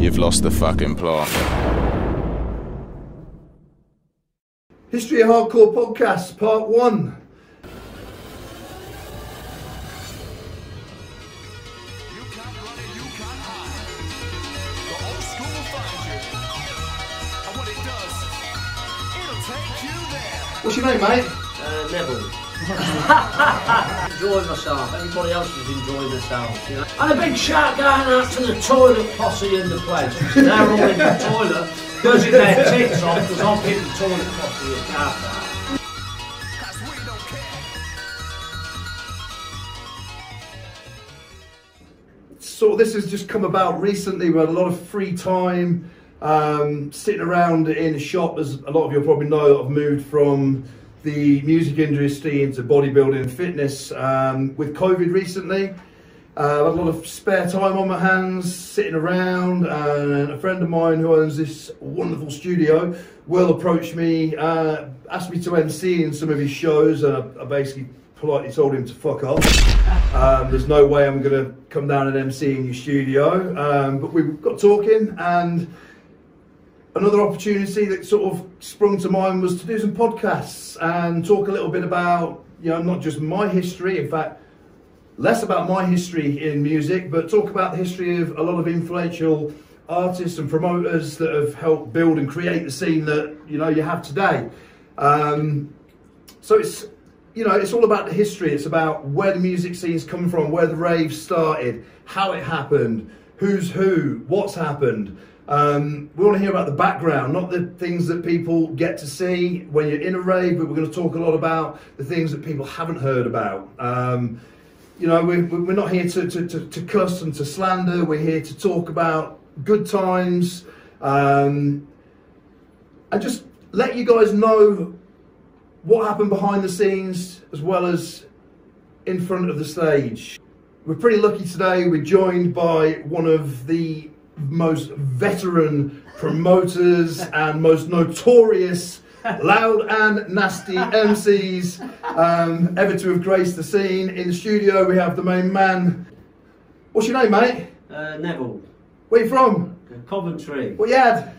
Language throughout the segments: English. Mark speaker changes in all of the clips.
Speaker 1: you've lost the fucking plot.
Speaker 2: History of Hardcore Podcast, Part 1.
Speaker 3: You can't run and you can't hide. The old school will find you. And when it does, it'll take you there.
Speaker 2: What's your name, mate?
Speaker 4: Uh, Neville. enjoying myself. Everybody else is enjoying themselves, you know. And a big shout going out to the toilet posse in the place. They're all in the toilet, buzzing their tits off because I'm getting the toilet posse at car
Speaker 2: of this has just come about recently. We had a lot of free time um, sitting around in a shop, as a lot of you probably know. I've moved from the music industry into bodybuilding and fitness um, with COVID recently. Uh, I've had a lot of spare time on my hands, sitting around, and a friend of mine who owns this wonderful studio, Will, approached me, uh, asked me to MC in some of his shows, and I, I basically politely told him to fuck off. Um, there's no way I'm going to come down and MC in your studio. Um, but we got talking, and another opportunity that sort of sprung to mind was to do some podcasts and talk a little bit about, you know, not just my history, in fact, less about my history in music, but talk about the history of a lot of influential artists and promoters that have helped build and create the scene that you know you have today. Um, so it's you know it's all about the history. It's about where the music scene's come from, where the rave started, how it happened, who's who, what's happened. Um, we want to hear about the background, not the things that people get to see when you're in a rave, but we're going to talk a lot about the things that people haven't heard about. Um, you know, we're, we're not here to, to, to, to cuss and to slander. We're here to talk about good times um, and just let you guys know what happened behind the scenes as well as in front of the stage. We're pretty lucky today. We're joined by one of the most veteran promoters and most notorious loud and nasty MCs um, ever to have graced the scene. In the studio, we have the main man. What's your name, mate?
Speaker 4: Uh, Neville.
Speaker 2: Where you from?
Speaker 4: Coventry.
Speaker 2: What you had?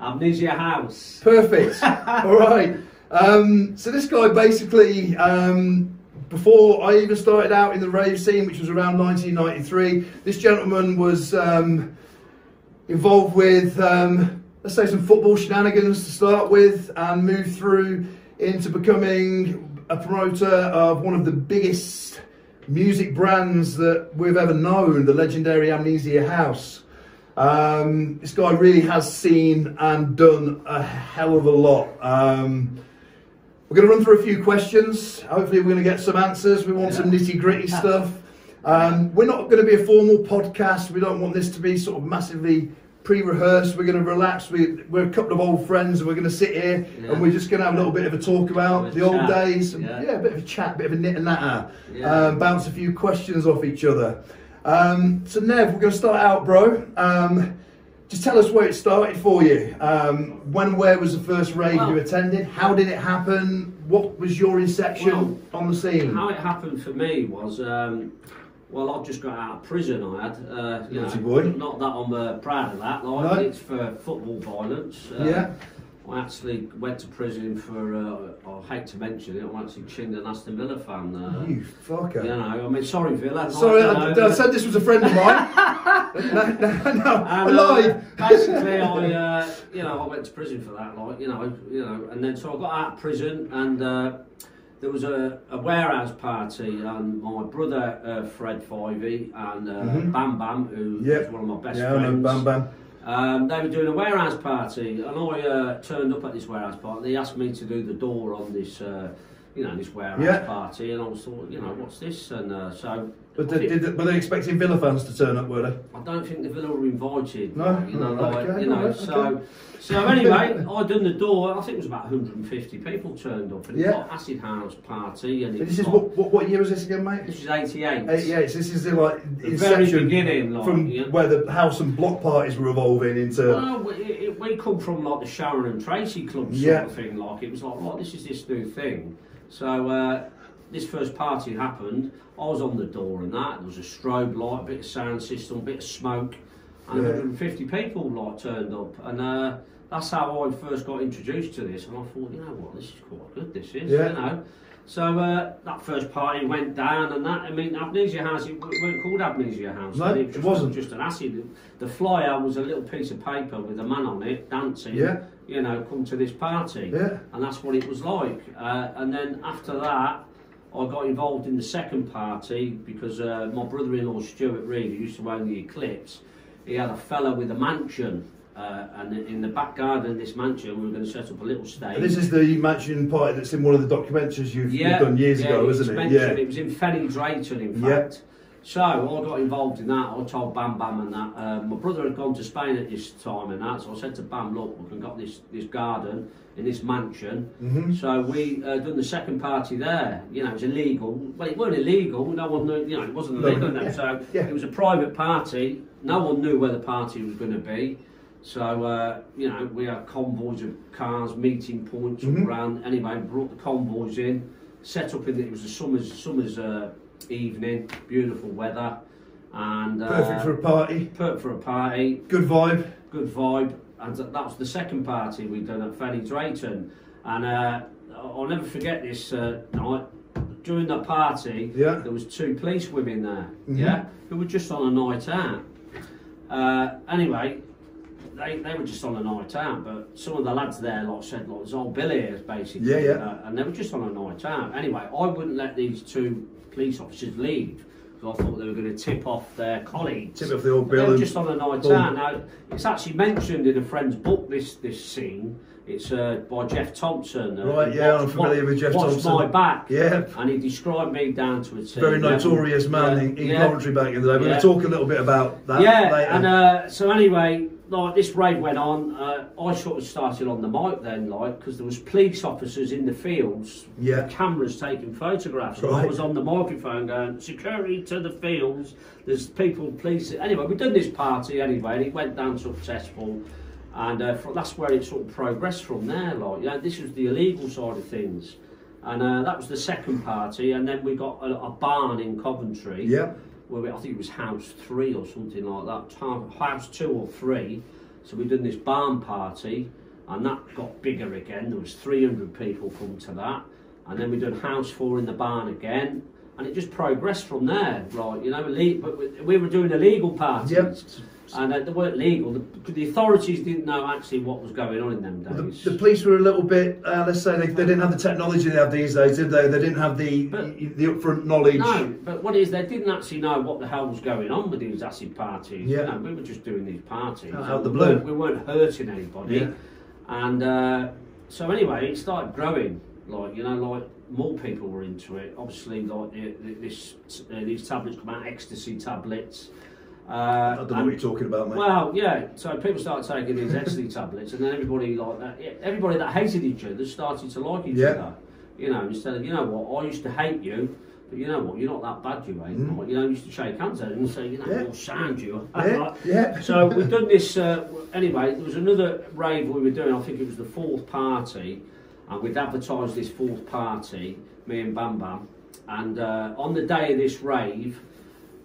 Speaker 4: Amnesia House.
Speaker 2: Perfect. All right. Um, so this guy basically, um, before I even started out in the rave scene, which was around 1993, this gentleman was um, involved with, um, let's say, some football shenanigans to start with, and move through into becoming a promoter of one of the biggest music brands that we've ever known, the legendary Amnesia House. Um, this guy really has seen and done a hell of a lot. Um, we're going to run through a few questions. Hopefully, we're going to get some answers. We want some nitty gritty stuff. Um, we're not going to be a formal podcast. We don't want this to be sort of massively pre rehearsed. We're going to relax. We, we're a couple of old friends. And we're going to sit here
Speaker 4: Yeah.
Speaker 2: and we're just going to have a little bit of a talk about
Speaker 4: a
Speaker 2: the old days. and-
Speaker 4: Yeah.
Speaker 2: yeah, a bit of a chat, a bit of a knit and natter.
Speaker 4: Yeah.
Speaker 2: Um, bounce a few questions off each other. Um, so, Nev, we're going to start out, bro. Um, just tell us where it started for you. Um, when and where was the first rave
Speaker 4: Well-
Speaker 2: you attended? How did it happen? What was your inception
Speaker 4: Well,
Speaker 2: on the scene?
Speaker 4: How it happened for me was, um, well, I've just got out of prison. I had, uh, you
Speaker 2: Naughty
Speaker 4: know,
Speaker 2: boy.
Speaker 4: not that I'm uh, proud of that. Like
Speaker 2: No.
Speaker 4: it's for football violence. Uh,
Speaker 2: Yeah.
Speaker 4: I actually went to prison for. Uh, I hate to mention it. I actually chinned an Aston Villa fan. Uh,
Speaker 2: you fucker.
Speaker 4: You know, I mean, sorry, Villa.
Speaker 2: Sorry,
Speaker 4: I,
Speaker 2: I,
Speaker 4: you know,
Speaker 2: I said this was a friend of mine. no, no, no, I
Speaker 4: And, uh, basically, I, uh, you know, I went to prison for that, like, you know, you know, and then so I got out of prison, and uh, there was a, a warehouse party, and my brother uh, Fred Fivey and uh,
Speaker 2: Mhm.
Speaker 4: Bam Bam, who
Speaker 2: Yep.
Speaker 4: is one of my best
Speaker 2: yeah,
Speaker 4: friends,
Speaker 2: bam, bam.
Speaker 4: Um, they were doing a warehouse party, and I uh, turned up at this warehouse party. They asked me to do the door on this, uh, you know, this warehouse
Speaker 2: Yeah.
Speaker 4: party, and I was thought, you know, what's this? And uh, so,
Speaker 2: But did, did, were they expecting Villa fans to turn up, were they?
Speaker 4: I don't think the Villa were invited.
Speaker 2: No?
Speaker 4: you know, like,
Speaker 2: okay,
Speaker 4: you know. so, so anyway, I done the door. I think it was about 150 people turned up, and it
Speaker 2: Yeah.
Speaker 4: was like acid house party, and it
Speaker 2: This is
Speaker 4: like-
Speaker 2: what, what, what year was this again, mate?
Speaker 4: this is 88.
Speaker 2: 88. So this is the like
Speaker 4: The very beginning, like,
Speaker 2: from
Speaker 4: yeah.
Speaker 2: where the house and block parties were evolving into.
Speaker 4: Well, we, it, we come from like the Sharon and Tracy club sort
Speaker 2: Yeah.
Speaker 4: of thing. Like it was like, right, this is this new thing. So uh, this first party happened. I was on the door and that. There was a strobe light, a bit of sound system, a bit of smoke. and
Speaker 2: Yeah.
Speaker 4: 150 people like turned up, and uh, that's how I first got introduced to this. And I thought, you know what, this is quite good. This is,
Speaker 2: Yeah.
Speaker 4: you know. So uh, that first party went down, and that I mean, Amnesia House. It weren't called Amnesia House.
Speaker 2: No, it
Speaker 4: just,
Speaker 2: wasn't.
Speaker 4: Just an acid. The flyer was a little piece of paper with a man on it dancing.
Speaker 2: Yeah.
Speaker 4: You know, come to this party.
Speaker 2: Yeah.
Speaker 4: And that's what it was like. Uh, and then after that, I got involved in the second party because uh, my brother-in-law Stuart Reed, who used to own the Eclipse, he had a fella with a mansion. Uh, and in the back garden of this mansion, we were going to set up a little stage.
Speaker 2: And this is the mansion party that's in one of the documentaries you've, you've done years
Speaker 4: yeah,
Speaker 2: ago, isn't it? Yeah.
Speaker 4: It was in Fenny Drayton, in
Speaker 2: Yeah.
Speaker 4: So I got involved in that. I told Bam Bam and that. Uh, my brother had gone to Spain at this time and that, so I said to Bam, look, we've got this, this garden in this mansion.
Speaker 2: Mhm.
Speaker 4: So we uh, done the second party there. You know, it was illegal. Well, it wasn't illegal. No one knew. You know, it wasn't
Speaker 2: No,
Speaker 4: illegal.
Speaker 2: yeah,
Speaker 4: so
Speaker 2: yeah.
Speaker 4: it was a private party. No one knew where the party was going to be. So uh, you know, we had convoys of cars, meeting points all
Speaker 2: Mhm.
Speaker 4: around. Anyway, brought the convoys in, set up in. The, it was a summer's summer's uh, evening, beautiful weather, and uh,
Speaker 2: Perfect for a party.
Speaker 4: perfect for a party
Speaker 2: Good vibe.
Speaker 4: good vibe. And that that was the second party we'd done at Fenny Drayton. And uh, I'll never forget this uh, night. During the party,
Speaker 2: Yeah.
Speaker 4: there was two police women there,
Speaker 2: Mhm.
Speaker 4: yeah, who were just on a night out. Uh, anyway, they, they were just on a night out, but some of the lads there like said, like, there's old Billy basically.
Speaker 2: Yeah, yeah.
Speaker 4: Uh, and they were just on a night out. Anyway, I wouldn't let these two police officers leave because I thought they were going to tip off their colleagues.
Speaker 2: Tip off the old bill
Speaker 4: just on a night out. Now, it's actually mentioned in a friend's book. This this scene. It's uh, by Jeff Thompson. Uh,
Speaker 2: Right, yeah, I'm familiar with Jeff
Speaker 4: Watch
Speaker 2: Thompson.
Speaker 4: my back.
Speaker 2: Yeah.
Speaker 4: And he described me down to a T.
Speaker 2: very notorious man
Speaker 4: Yeah,
Speaker 2: in, in
Speaker 4: yeah.
Speaker 2: Coventry back in the day. We're
Speaker 4: Yeah.
Speaker 2: going to talk a little bit about that
Speaker 4: yeah,
Speaker 2: later.
Speaker 4: and uh, so anyway, like this raid went on. Uh, I sort of started on the mic then, like because there was police officers in the fields,
Speaker 2: Yeah.
Speaker 4: cameras taking photographs. And I was on the microphone going, "Security to the fields." There's people, police. Anyway, we done this party anyway, and it went down successful. And uh, that's where it sort of progressed from there. Like, yeah, this was the illegal side of things, and uh, that was the second party. And then we got a, a barn in Coventry
Speaker 2: yeah.
Speaker 4: Where we, I think it was house three or something like that, house two or three. So we done this barn party, and that got bigger again. There was 300 people come to that, and then we done house four in the barn again, and it just progressed from there. Right, you know, but we, we were doing illegal parties.
Speaker 2: Yep.
Speaker 4: And uh, they weren't legal. The, the authorities didn't know actually what was going on in them
Speaker 2: The,
Speaker 4: days.
Speaker 2: the police were a little bit, uh, let's say, they, they didn't have the technology they have these days, did they? They didn't have the
Speaker 4: But-
Speaker 2: the upfront knowledge.
Speaker 4: No, but what is they didn't actually know what the hell was going on with these acid parties.
Speaker 2: Yeah.
Speaker 4: You know, we were just doing these parties.
Speaker 2: Out of the
Speaker 4: We
Speaker 2: blue.
Speaker 4: weren't- We weren't hurting anybody.
Speaker 2: Yeah.
Speaker 4: And uh, so anyway, it started growing. Like you know, like more people were into it. Obviously, like the- the- this uh, these tablets come out, ecstasy tablets. Uh,
Speaker 2: I don't know
Speaker 4: and-
Speaker 2: what you're talking about, mate.
Speaker 4: well, yeah. So people started taking these ecstasy tablets, and then everybody like that, everybody that hated each other started to like each
Speaker 2: Yeah.
Speaker 4: other. You know, instead of you know what, I used to hate you, but you know what, you're not that bad, you ain't.
Speaker 2: Mm.
Speaker 4: Like, you know, I used to shake hands at him and say, you know,
Speaker 2: Yeah.
Speaker 4: you'll sound you.
Speaker 2: yeah, yeah.
Speaker 4: So we've done this. Uh, anyway, there was another rave we were doing. I think it was the fourth party, and we'd advertised this fourth party, me and Bam Bam. And uh, on the day of this rave,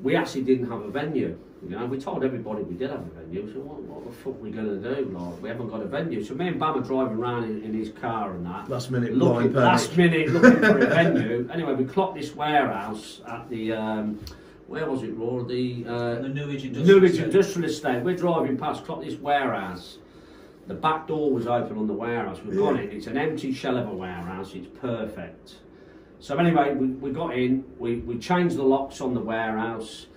Speaker 4: we actually didn't have a venue. You know, we told everybody we did have a venue. So what, what the fuck are we going to do? Like, we haven't got a venue. So me and Bam are driving around in, in his car and that.
Speaker 2: Last minute
Speaker 4: looking, last
Speaker 2: panic.
Speaker 4: minute looking for a venue. Anyway, we clocked this warehouse at the um, where was it, Roar? The uh,
Speaker 1: the Newage Industrial
Speaker 4: Newage
Speaker 1: Estate.
Speaker 4: Industrial Estate. We're driving past, clocked this warehouse. The back door was open on the warehouse. We've gone in. It's an empty shell of a warehouse. It's perfect. So anyway, we, we got in. We, we changed the locks on the warehouse.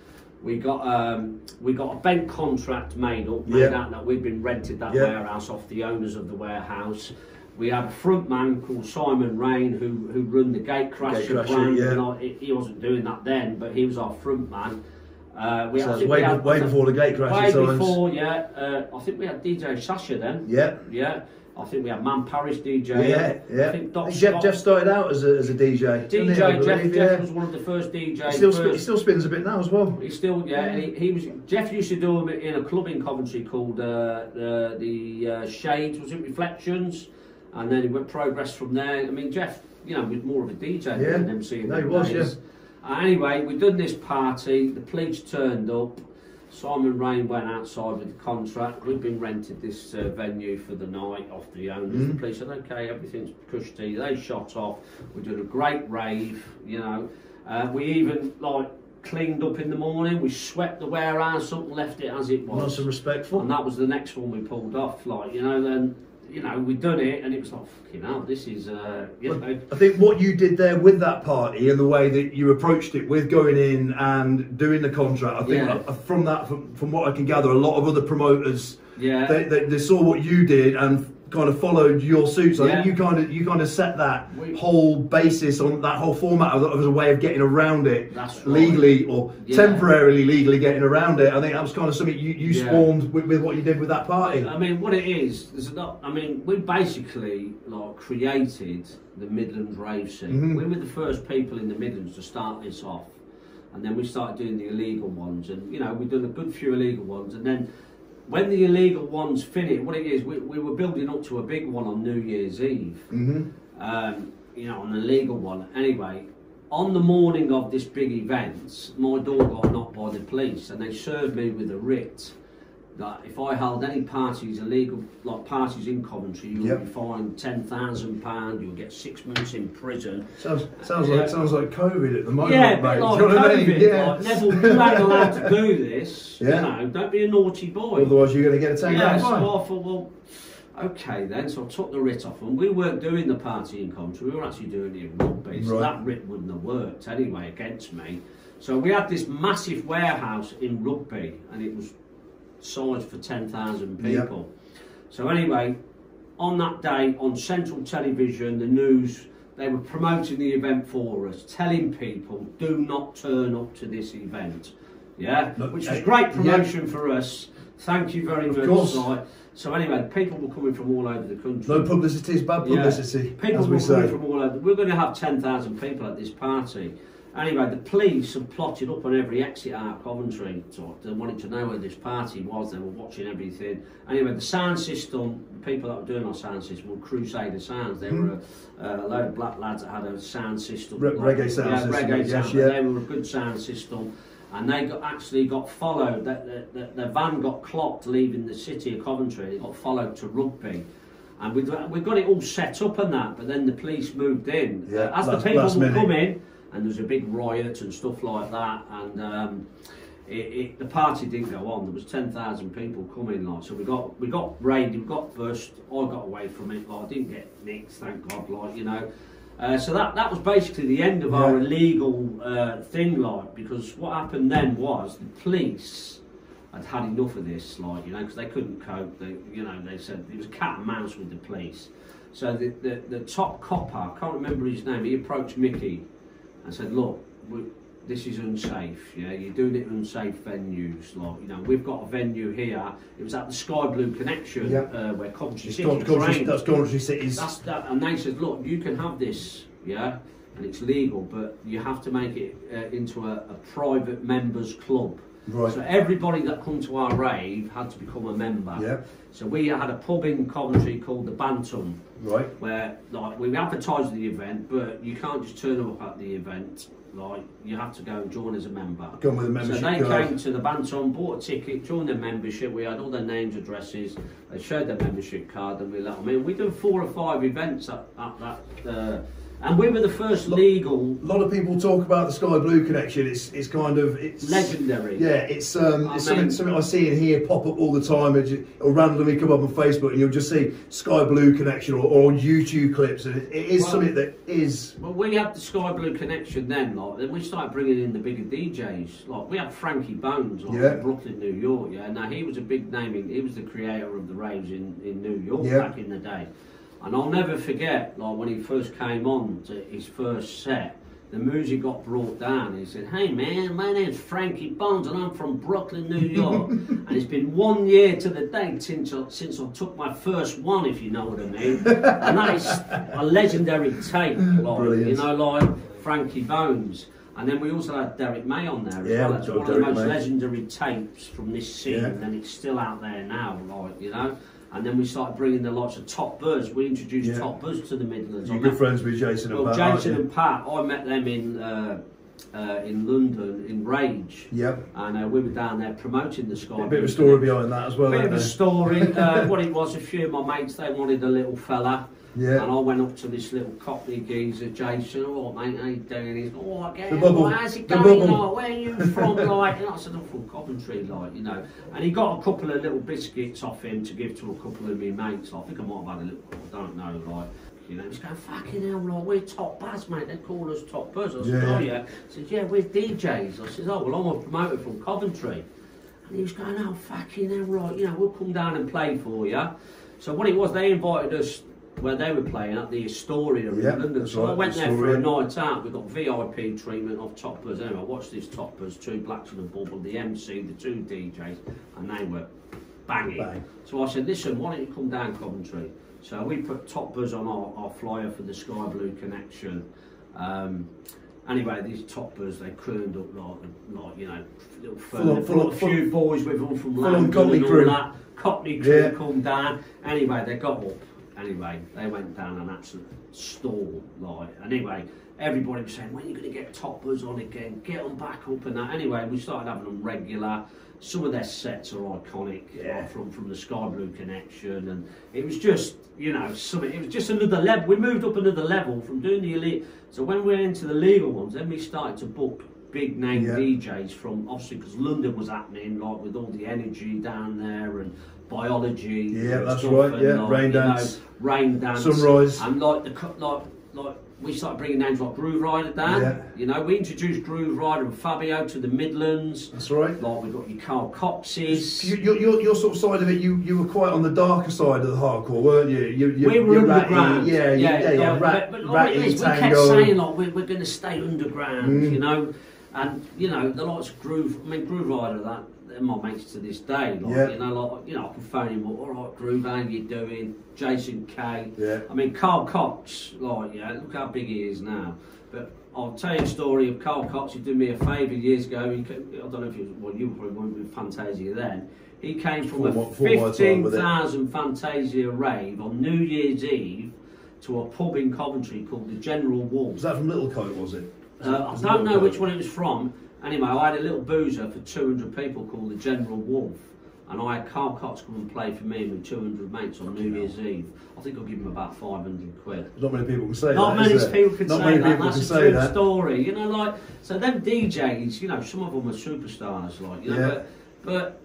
Speaker 4: We got um, we got a bank contract made up, made
Speaker 2: Yeah.
Speaker 4: out that we'd been rented that
Speaker 2: Yeah.
Speaker 4: warehouse off the owners of the warehouse. We had a front man called Simon Raine who who run the Gatecrasher
Speaker 2: yeah.
Speaker 4: I, he- wasn't doing that then, but he was our front man. Uh, we
Speaker 2: So
Speaker 4: think
Speaker 2: way,
Speaker 4: had-
Speaker 2: way before the gate
Speaker 4: Way
Speaker 2: crashes times.
Speaker 4: before, yeah. Uh, I think we had DJ Sasha then.
Speaker 2: Yeah,
Speaker 4: Yeah. I think we had Man Paris DJ.
Speaker 2: yeah, yeah.
Speaker 4: I think Doc
Speaker 2: Jeff,
Speaker 4: Scott-
Speaker 2: Jeff started out as a, as a DJ.
Speaker 4: DJ Jeff,
Speaker 2: believe,
Speaker 4: Jeff
Speaker 2: yeah.
Speaker 4: was one of the first DJs.
Speaker 2: He still, sp- he still spins a bit now as well.
Speaker 4: he still, yeah, he, he was. Jeff used to do them in a club in Coventry called uh, the the uh, Shades, was it Reflections, and then he went progress from there. I mean, Jeff, you know, was more of a DJ
Speaker 2: Yeah.
Speaker 4: than MC. in
Speaker 2: No, he was,
Speaker 4: days. Uh, anyway, we done this party. The police turned up. Simon Raine went outside with the contract. We've been rented this uh, venue for the night off the owners. The police said, okay, everything's cushy. They shot off. We did a great rave, you know. Uh, we even like cleaned up in the morning. We swept the warehouse up and left it as it was.
Speaker 2: Nice and respectful.
Speaker 4: And that was the next one we pulled off. Like you know, then you know we done it, and it was like fucking hell. This is uh, you know.
Speaker 2: I think what you did there with that party and the way that you approached it with going in and doing the contract, I think
Speaker 4: Yeah.
Speaker 2: uh, from that, from, from what I can gather, a lot of other promoters,
Speaker 4: Yeah.
Speaker 2: they, they, they saw what you did and kind of followed your suits. I think you kind of you kind of set that
Speaker 4: We-
Speaker 2: whole basis on that whole format of, of as a way of getting around it
Speaker 4: That's right.
Speaker 2: legally or
Speaker 4: Yeah.
Speaker 2: temporarily legally getting around it. I think that was kind of something you, you
Speaker 4: Yeah.
Speaker 2: spawned with, with what you did with that party.
Speaker 4: I mean, what it is, there's a lot. I mean, we basically like created the Midlands rave scene.
Speaker 2: Mhm.
Speaker 4: We were the first people in the Midlands to start this off, and then we started doing the illegal ones, and you know we've done a good few illegal ones, and then when the illegal ones finished, what it is, we, we were building up to a big one on New Year's Eve.
Speaker 2: hmm
Speaker 4: um, you know, an illegal one. Anyway, on the morning of this big event, my door got knocked by the police, and they served me with a writ that if I held any parties illegal, like parties in Coventry, you
Speaker 2: Yep.
Speaker 4: would be fined ten thousand pound. You would get six months in prison.
Speaker 2: Sounds sounds
Speaker 4: Yeah.
Speaker 2: like sounds like COVID at the moment,
Speaker 4: yeah,
Speaker 2: mate.
Speaker 4: like
Speaker 2: you know what I mean? Yeah.
Speaker 4: like, Neville, you ain't allowed to do this.
Speaker 2: Yeah.
Speaker 4: You know, don't be a naughty boy.
Speaker 2: Otherwise, you're going to get a ten
Speaker 4: Yeah,
Speaker 2: grand
Speaker 4: so. I thought, well, okay then. So I took the writ off, and we weren't doing the party in Coventry. We were actually doing it in Rugby, so
Speaker 2: Right.
Speaker 4: that writ wouldn't have worked anyway against me. So we had this massive warehouse in Rugby, and it was sized for ten thousand
Speaker 2: Yeah.
Speaker 4: people. So anyway, on that day on Central Television, the news. They were promoting the event for us, telling people, do not turn up to this event. Yeah,
Speaker 2: Look,
Speaker 4: which was great
Speaker 2: yeah.
Speaker 4: promotion for us. Thank you very
Speaker 2: Of
Speaker 4: much.
Speaker 2: course.
Speaker 4: So anyway, people were coming from all over the country.
Speaker 2: No publicity is bad
Speaker 4: Yeah.
Speaker 2: publicity,
Speaker 4: People
Speaker 2: as
Speaker 4: were
Speaker 2: we
Speaker 4: coming from all over. We're going to have ten thousand people at this party. Anyway, the police had plotted up on every exit out of Coventry. So they wanted to know where this party was. They were watching everything. Anyway, the sound system, the people that were doing our sound system were Crusader Sounds. They were a, a load of black lads that had a sound system.
Speaker 2: Hmm. Re- reggae sound
Speaker 4: yeah,
Speaker 2: system,
Speaker 4: Reggae
Speaker 2: yes,
Speaker 4: sound.
Speaker 2: yeah.
Speaker 4: They were a good sound system. And they got, actually got followed. The, the, the, the van got clocked leaving the city of Coventry. It got followed to Rugby. And we we got it all set up and that, but then the police moved in.
Speaker 2: Yeah,
Speaker 4: As
Speaker 2: last-
Speaker 4: the people were coming, and there was a big riot and stuff like that, and um, it, it, the party didn't go on. There was ten thousand people coming, like so. We got we got raided, we got burst. I got away from it. Like I didn't get nicked, thank God. Like you know. Uh, so that, that was basically the end of our illegal uh, thing, like because what happened then was the police had had enough of this, like you know, because they couldn't cope. They, you know, they said it was cat and mouse with the police. So the, the, the top copper, I can't remember his name, he approached Mickey and said, look, we, this is unsafe, yeah, you're doing it in unsafe venues, like, you know, we've got a venue here, it was at the Sky Blue Connection,
Speaker 2: Yeah.
Speaker 4: uh, where Coventry City trained.
Speaker 2: that's Coventry City's.
Speaker 4: That's that, and they said, look, you can have this, yeah, and it's legal, but you have to make it uh, into a, a private members club.
Speaker 2: Right.
Speaker 4: So everybody that come to our rave had to become a member.
Speaker 2: Yeah.
Speaker 4: So we had a pub in Coventry called the Bantam,
Speaker 2: Right.
Speaker 4: where like we advertised the event, but you can't just turn up at the event. Like you have to go and join as a member.
Speaker 2: Come with a membership.
Speaker 4: So they
Speaker 2: card.
Speaker 4: came to the Bantam, bought a ticket, joined their membership. We had all their names, addresses. They showed their membership card, and we let them in. We did four or five events at, at that, uh, and we were the first legal,
Speaker 2: A lot of people talk about the Sky Blue connection. It's it's kind of it's
Speaker 4: legendary.
Speaker 2: Yeah, it's um,
Speaker 4: I
Speaker 2: it's something,
Speaker 4: mean-
Speaker 2: something I see and hear pop up all the time. It'll randomly come up on Facebook, and you'll just see Sky Blue connection or, or on YouTube clips, and it, it is
Speaker 4: Well-
Speaker 2: something that is
Speaker 4: Well, we had the Sky Blue connection then, like, then we started bringing in the bigger DJs. Like, we had Frankie Bones, like,
Speaker 2: Yeah.
Speaker 4: from Brooklyn, New York, yeah. Now, he was a big name, in, he was the creator of the raves in, in New York
Speaker 2: Yeah.
Speaker 4: back in the day. And I'll never forget, like, when he first came on to his first set, the music got brought down. He said, Hey man, my name's Frankie Bones and I'm from Brooklyn, New York. and it's been one year to the date since I, since I took my first one, if you know what I mean. and that is a legendary tape, like,
Speaker 2: Brilliant.
Speaker 4: you know, like Frankie Bones. And then we also had Derrick May on there as
Speaker 2: Yeah,
Speaker 4: well. That's one
Speaker 2: got
Speaker 4: of the most
Speaker 2: May.
Speaker 4: legendary tapes from this scene,
Speaker 2: Yeah.
Speaker 4: and it's still out there now, like, you know. And then we started bringing the lots of top buzz. We introduced
Speaker 2: Yeah.
Speaker 4: top buzz to the Midlands.
Speaker 2: you're good friends with Jason and
Speaker 4: well,
Speaker 2: Pat, aren't
Speaker 4: Jason and Pat, I met them in uh, uh, in London in Rage.
Speaker 2: Yep.
Speaker 4: And uh, we were down there promoting the Sky.
Speaker 2: A bit of a story behind that as well.
Speaker 4: A
Speaker 2: Bit
Speaker 4: of a story. uh, what it was, a few of my mates, they wanted a little fella.
Speaker 2: Yeah.
Speaker 4: And I went up to this little cockney geezer, Jason, oh mate, how you doing? He's oh, I get
Speaker 2: The
Speaker 4: it,
Speaker 2: bubble.
Speaker 4: how's it
Speaker 2: The
Speaker 4: going?
Speaker 2: bubble.
Speaker 4: Like, where are you from? like, and I said, I'm from Coventry, like, you know. And he got a couple of little biscuits off him to give to a couple of my mates. I think I might have had a little, I don't know, like, you know, he's going, fucking hell, like, we're top buzz, mate. They call us top buzz. I said,
Speaker 2: Yeah.
Speaker 4: oh, yeah. He said, yeah, we're DJs. I said, oh, well, I'm a promoter from Coventry. And he was going, oh, fucking hell, right, you know, we'll come down and play for you. So what it was, they invited us where they were playing at the Astoria in
Speaker 2: Yeah,
Speaker 4: London. So I
Speaker 2: right,
Speaker 4: went there for a night out. We got VIP treatment of Toppers. Anyway, I watched these Toppers, two blacks and a bubble, the MC, the two DJs, and they were banging.
Speaker 2: Bang.
Speaker 4: So I said, listen, why don't you come down Coventry? So we put Toppers on our, our flyer for the Sky Blue Connection. Um, anyway, these Toppers, they crooned up like, like you know, little
Speaker 2: Full on- full on-
Speaker 4: a few boys with them from London
Speaker 2: Cockney
Speaker 4: and all
Speaker 2: crew.
Speaker 4: that. Cockney crew
Speaker 2: Yeah.
Speaker 4: come down. Anyway, they got up. Anyway, they went down an absolute storm. Like, anyway, everybody was saying, when are you going to get toppers on again? Get them back up and that. Anyway, we started having them regular. Some of their sets are iconic
Speaker 2: Yeah.
Speaker 4: like, from from the Sky Blue Connection, and it was just you know something. It was just another level. We moved up another level from doing the elite. So when we went into the legal ones, then we started to book big name
Speaker 2: Yeah.
Speaker 4: DJs from obviously because London was happening, like with all the energy down there and biology.
Speaker 2: Yeah, that's right, yeah,
Speaker 4: like,
Speaker 2: Rain
Speaker 4: you know,
Speaker 2: Dance.
Speaker 4: rain dance,
Speaker 2: Sunrise.
Speaker 4: and like the like like we started bringing names like Grooverider down.
Speaker 2: Yeah.
Speaker 4: You know, we introduced Grooverider and Fabio to the Midlands.
Speaker 2: That's right.
Speaker 4: Like we got your Carl Coxes.
Speaker 2: You, your, your, your sort of side of it, you, you were quite on the darker side of the hardcore, weren't you? you, you
Speaker 4: we were
Speaker 2: ratty,
Speaker 4: underground.
Speaker 2: yeah, you- yeah, yeah, rat,
Speaker 4: but, but
Speaker 2: ratty,
Speaker 4: like this, we kept saying like we're, we're going to stay underground,
Speaker 2: Mm.
Speaker 4: you know, and you know the likes of Groove. I mean Grooverider, that they're my mates to this day. Like,
Speaker 2: Yeah.
Speaker 4: You know, like you know, I can phone him. All right, Groove, how you doing? Jason Kaye.
Speaker 2: Yeah.
Speaker 4: I mean Carl Cox, like yeah, look how big he is now. But I'll tell you a story of Carl Cox. He did me a favour years ago. He came, I don't know if was well, you probably weren't with Fantasia then. He came from
Speaker 2: Before
Speaker 4: a
Speaker 2: my- before my time
Speaker 4: fifteen thousand Fantasia rave on New Year's Eve to a pub in Coventry called the General Wolfe.
Speaker 2: Was that from Littlecote, was it?
Speaker 4: Uh, I don't know which one it was from. Anyway, I had a little boozer for 200 people called the General Wolfe. And I had Carl Cox come and play for me and with 200 mates on New Year's Eve. I think I'll give him about 500 quid.
Speaker 2: Not many people can say
Speaker 4: Not
Speaker 2: that.
Speaker 4: many people can
Speaker 2: Not
Speaker 4: say
Speaker 2: many
Speaker 4: that.
Speaker 2: people
Speaker 4: That's
Speaker 2: can
Speaker 4: a
Speaker 2: say
Speaker 4: true
Speaker 2: that.
Speaker 4: story. You know, like so. Them DJs, you know, some of them are superstars. Like, you know,
Speaker 2: Yeah.
Speaker 4: but, but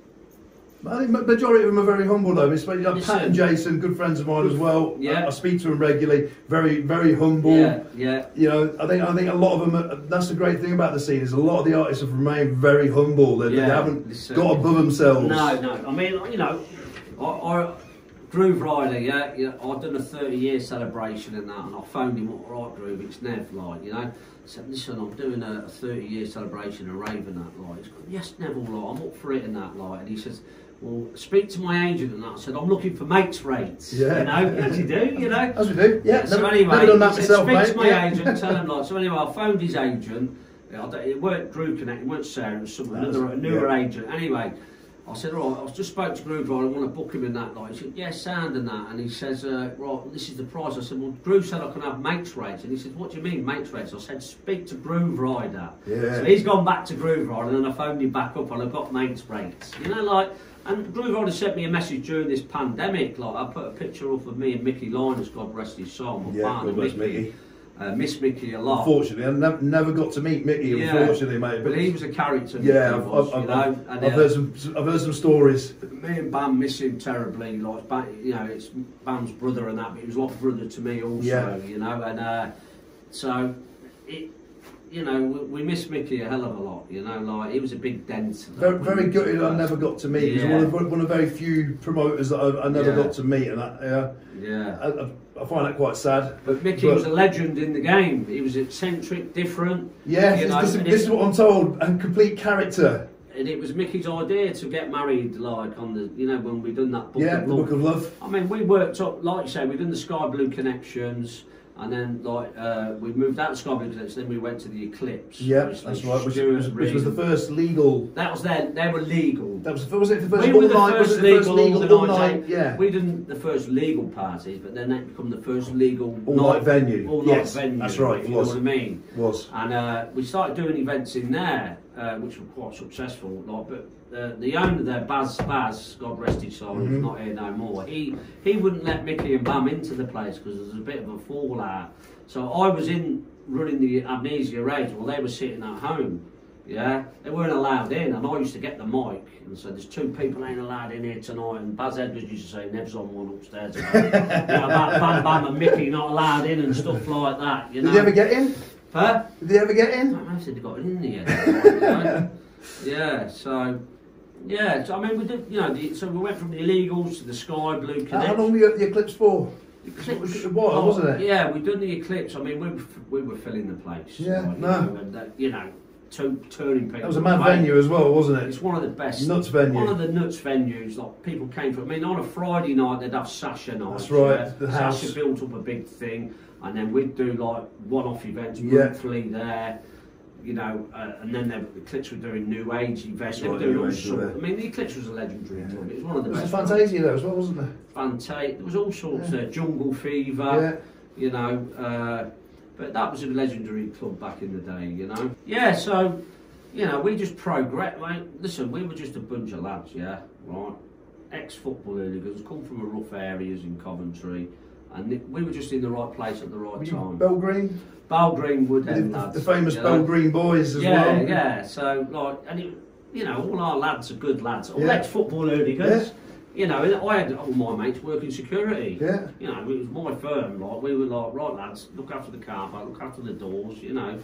Speaker 2: I think ma- majority of them are very humble though. Especially like Pat and Jason, good friends of mine as well.
Speaker 4: Yeah.
Speaker 2: I, I speak to them regularly. Very, very humble.
Speaker 4: yeah, yeah.
Speaker 2: You know, I think I think a lot of them. Are, that's the great thing about the scene is a lot of the artists have remained very humble. They, they haven't
Speaker 4: listen.
Speaker 2: Uh, got above themselves.
Speaker 4: No, no. I mean, you know, I, I Grooverider, yeah, yeah. I've done a 30 year celebration and that, and I phoned him up, right, Groove, it's Nev, like, you know. I said, listen, I'm doing a 30 year celebration and rave and that, like. He's gone, yes, Neville, like, I'm up for it and that, like. And he says, well, speak to my agent and that. I said, I'm looking for mates rates.
Speaker 2: Yeah.
Speaker 4: You know, as you do, you know.
Speaker 2: As we do. Yeah.
Speaker 4: So
Speaker 2: never,
Speaker 4: anyway,
Speaker 2: never done that
Speaker 4: he
Speaker 2: myself,
Speaker 4: said, speak
Speaker 2: mate.
Speaker 4: to my
Speaker 2: yeah.
Speaker 4: agent, tell him like. So anyway, I phoned his agent. Yeah, I don't- It weren't Drew Connect, it weren't Sarah, it was some
Speaker 2: was-
Speaker 4: another a newer
Speaker 2: yeah.
Speaker 4: agent. Anyway, I said, all right, I just spoke to Grooverider, I want to book him in that night. He said, yeah, sound and that. And he says, uh, right, this is the price. I said, well, Groove said I can have mates rates. And he said, what do you mean mates rates? I said, speak to Grooverider.
Speaker 2: Yeah.
Speaker 4: So he's gone back to Grooverider and then I phoned him back up and I've got mates rates. You know, like, and Grooverider sent me a message during this pandemic. Like, I put a picture up of me and Mickey Lynas, God rest his soul, my
Speaker 2: Yeah,
Speaker 4: partner,
Speaker 2: bless Mickey.
Speaker 4: Uh, miss Mickey a lot.
Speaker 2: Unfortunately, I never, never got to meet Mickey.
Speaker 4: Yeah.
Speaker 2: Unfortunately, mate.
Speaker 4: But he was a character.
Speaker 2: yeah, I've,
Speaker 4: was,
Speaker 2: I've,
Speaker 4: you
Speaker 2: I've,
Speaker 4: know.
Speaker 2: I've,
Speaker 4: and, uh,
Speaker 2: heard some. I've heard some stories.
Speaker 4: me and Bam miss him terribly. Like, you know, it's Bam's brother and that, but he was like brother to me also.
Speaker 2: Yeah.
Speaker 4: You know, and uh, so it. You know, we, we miss Mickey a hell of a lot. You know, like he was a big dent.
Speaker 2: Very, very good. I never got to meet.
Speaker 4: Yeah.
Speaker 2: one of one of the very few promoters that I, I never
Speaker 4: Yeah.
Speaker 2: got to meet, and that, yeah,
Speaker 4: Yeah.
Speaker 2: I, I- I find that quite sad.
Speaker 4: But Mickey
Speaker 2: But-
Speaker 4: was a legend in the game. He was eccentric, different.
Speaker 2: Yeah,
Speaker 4: you
Speaker 2: this,
Speaker 4: know,
Speaker 2: this,
Speaker 4: and
Speaker 2: this
Speaker 4: it-
Speaker 2: is what I'm told. A complete character.
Speaker 4: And it was Mickey's idea to get married, like on the, you know, when we done that book
Speaker 2: yeah,
Speaker 4: of love.
Speaker 2: Book of Love.
Speaker 4: I mean, we worked up, like you say, we done the Sky Blue connections, And then, like, uh, we moved out of Blue Cadets, then we went to the Eclipse.
Speaker 2: Yeah, that's right. Which, was, which was the first legal.
Speaker 4: That was their, they were legal.
Speaker 2: That was was it the first
Speaker 4: we were the
Speaker 2: night? Was
Speaker 4: first
Speaker 2: it the first
Speaker 4: legal,
Speaker 2: legal all night? Yeah.
Speaker 4: We didn't the first legal parties, but then they become the first legal
Speaker 2: All night venue.
Speaker 4: All
Speaker 2: Yes,
Speaker 4: night venue.
Speaker 2: that's right,
Speaker 4: you
Speaker 2: was.
Speaker 4: know what I mean?
Speaker 2: Was.
Speaker 4: And uh, we started doing events in there, uh, which were quite successful. Like, but uh, the owner there, Baz, Baz, God rest his soul,
Speaker 2: Mm-hmm.
Speaker 4: who's not here no more. He he wouldn't let Mickey and Bam into the place because there was a bit of a fallout. So I was in running the amnesia rage while they were sitting at home. Yeah, they weren't allowed in, and I used to get the mic and say, "There's two people ain't allowed in here tonight." And Baz Edwards used to say, "Nev's on one upstairs." you know, about Bam Bam and Mickey not allowed in and stuff like that. You
Speaker 2: Did
Speaker 4: know.
Speaker 2: they ever get in?
Speaker 4: Huh?
Speaker 2: Did they ever get
Speaker 4: I
Speaker 2: in?
Speaker 4: don't know if they'd got in there. yeah, so yeah, so I mean we did, you know, the, so we went from the illegals to the sky blue
Speaker 2: How, how long were you at the Eclipse for?
Speaker 4: Eclipse.
Speaker 2: It was,
Speaker 4: Oh,
Speaker 2: wasn't it?
Speaker 4: Yeah, we done the eclipse. I mean, we were, we were filling the place.
Speaker 2: Yeah,
Speaker 4: like, you
Speaker 2: no.
Speaker 4: know, and, uh, you know, to, turning people.
Speaker 2: That was a mad
Speaker 4: away.
Speaker 2: venue as well, wasn't it?
Speaker 4: It's one of the best.
Speaker 2: Nuts venue.
Speaker 4: One of the nuts venues. Like people came from. I mean, on a Friday night they'd have Sasha night.
Speaker 2: That's right, the house.
Speaker 4: Sasha built up a big thing, and then we'd do like one-off events
Speaker 2: Yeah.
Speaker 4: monthly there. You know, uh, and then the Eclipse were doing New Age events. They were
Speaker 2: Right,
Speaker 4: doing
Speaker 2: New
Speaker 4: all
Speaker 2: Age, were
Speaker 4: sorts. I mean, the Eclipse was a legendary club. It was one of the
Speaker 2: it was
Speaker 4: best.
Speaker 2: Fantasia there as well, wasn't there?
Speaker 4: Fanta- There was all sorts
Speaker 2: Yeah.
Speaker 4: of Jungle Fever
Speaker 2: Yeah.
Speaker 4: you know. Uh, but that was a legendary club back in the day, you know. Yeah, so you know, we just progressed. Like, listen, we were just a bunch of lads, yeah, right. Ex-football hooligans, come from a rough areas in Coventry, and we were just in the right place at the right time.
Speaker 2: Bell Green?
Speaker 4: Bell Green Wood
Speaker 2: The,
Speaker 4: End
Speaker 2: the,
Speaker 4: lads,
Speaker 2: the famous
Speaker 4: you
Speaker 2: Bell
Speaker 4: know.
Speaker 2: Green boys as
Speaker 4: yeah,
Speaker 2: well.
Speaker 4: yeah. yeah. So like, and it, you know, all our lads are good lads. All
Speaker 2: Yeah.
Speaker 4: ex-football hooligans. You know, I had all my mates working security.
Speaker 2: Yeah.
Speaker 4: You know, it was my firm. Like we were like, right lads, look after the car park, look after the doors. You know,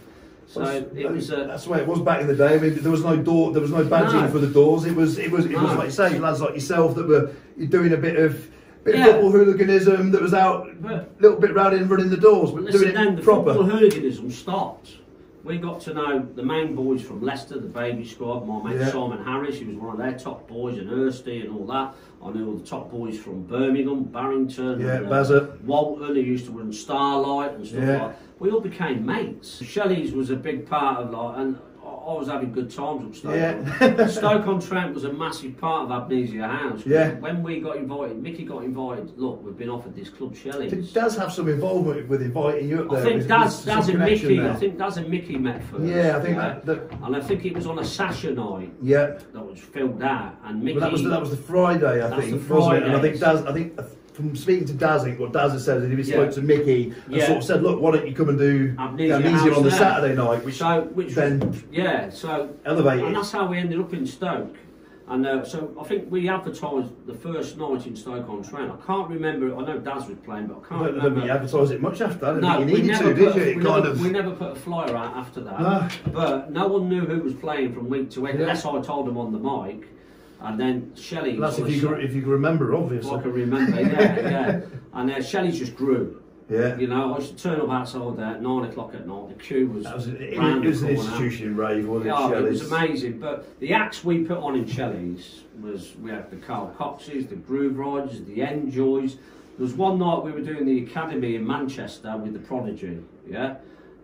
Speaker 4: so it was uh, a
Speaker 2: that's the way it was back in the day. I mean, there was no door, there was no badging
Speaker 4: No.
Speaker 2: for the doors. It was, it was, it was like you say, lads like yourself that were doing a bit of, bit
Speaker 4: Yeah.
Speaker 2: of football hooliganism that was out, a little bit rowdy and running the doors,
Speaker 4: But listen,
Speaker 2: doing
Speaker 4: then the
Speaker 2: proper.
Speaker 4: football hooliganism stopped. We got to know the main boys from Leicester, the baby squad. My mate
Speaker 2: Yeah.
Speaker 4: Simon Harris, he was one of their top boys, and Ersty and all that. I knew all the top boys from Birmingham, Barrington,
Speaker 2: Yeah,
Speaker 4: and, uh, Walton, who used to run Starlight and stuff
Speaker 2: Yeah.
Speaker 4: like. That. We all became mates. Shelley's was a big part of like, and I was having good times up Stoke.
Speaker 2: Yeah.
Speaker 4: Stoke on Trent was a massive part of Amnesia House.
Speaker 2: Yeah.
Speaker 4: When we got invited, Mickey got invited. Look, we've been offered this club, Shelley's.
Speaker 2: It does have some involvement with inviting you up there.
Speaker 4: I think Daz, Daz and Mickey.
Speaker 2: there.
Speaker 4: I think Daz and Mickey met first.
Speaker 2: Yeah, I think that, that
Speaker 4: And I think it was on a Sasha night
Speaker 2: yeah.
Speaker 4: that was filled out, and Mickey.
Speaker 2: Well, that was the, that was the Friday, I think, it? And I think. Daz, I think from speaking to Daz, what Daz has said is he
Speaker 4: Yeah.
Speaker 2: spoke to Mickey and
Speaker 4: Yeah.
Speaker 2: sort of said, "Look, why don't you come and do
Speaker 4: Amnesia
Speaker 2: Amnesia on the
Speaker 4: there.
Speaker 2: Saturday night?" Which
Speaker 4: so, which
Speaker 2: then
Speaker 4: was, yeah, so
Speaker 2: elevated.
Speaker 4: and that's how we ended up in Stoke. And uh, so I think we advertised the first night in Stoke on Trent. I can't remember. I know Daz was playing, but I
Speaker 2: I
Speaker 4: can't
Speaker 2: don't
Speaker 4: remember.
Speaker 2: you advertised it much after that. I
Speaker 4: No, we
Speaker 2: you needed
Speaker 4: never,
Speaker 2: to, did
Speaker 4: put,
Speaker 2: you?
Speaker 4: we, never,
Speaker 2: of.
Speaker 4: we never put a flyer out after that.
Speaker 2: No.
Speaker 4: But no one knew who was playing from week to week,
Speaker 2: Yeah.
Speaker 4: unless I told them on the mic. And then Shelley.
Speaker 2: That's if you, can, if you remember, obviously.
Speaker 4: I can remember, yeah, yeah. And uh, Shelley just grew.
Speaker 2: Yeah.
Speaker 4: You know, I used to turn up outside there at nine o'clock at night. The queue was.
Speaker 2: That was, it, it was an institution rave, wasn't it?
Speaker 4: Yeah, it was amazing. But the acts we put on in Shelley's was we had the Carl Coxes, the Grooveriders, the Enjoys. There was one night we were doing the academy in Manchester with the Prodigy, yeah.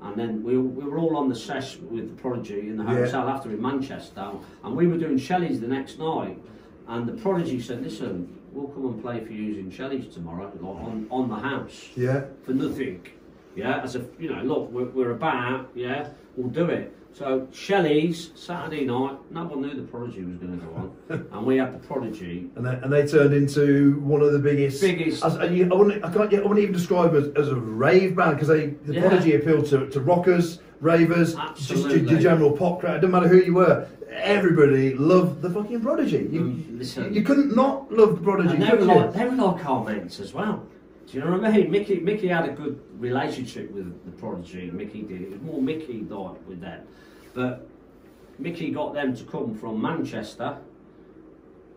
Speaker 4: And then we, we were all on the sesh with the Prodigy in the
Speaker 2: Yeah.
Speaker 4: hotel after in Manchester, and we were doing Shelley's the next night. And the Prodigy said, "Listen, we'll come and play for you in Shelley's tomorrow, like on, on the house."
Speaker 2: Yeah.
Speaker 4: for nothing. Yeah, as a you know, look, we're, we're about, yeah, we'll do it. So Shelley's Saturday night, no one knew the Prodigy was going to go on, and we had the Prodigy.
Speaker 2: And they, and they turned into one of the biggest.
Speaker 4: Biggest-
Speaker 2: As, and you, I, wouldn't, I can't. I wouldn't even describe it as, as a rave band because they the
Speaker 4: Yeah.
Speaker 2: Prodigy appealed to, to rockers, ravers, just
Speaker 4: Absolutely.
Speaker 2: your general pop crowd. It doesn't matter who you were. Everybody loved the fucking Prodigy. You,
Speaker 4: Mm,
Speaker 2: you couldn't not love the Prodigy.
Speaker 4: And they were like they were like our mates as well. Do you know what I mean? Mickey Mickey had a good relationship with the Prodigy. Mickey did. It was more Mickey like with them, but Mickey got them to come from Manchester.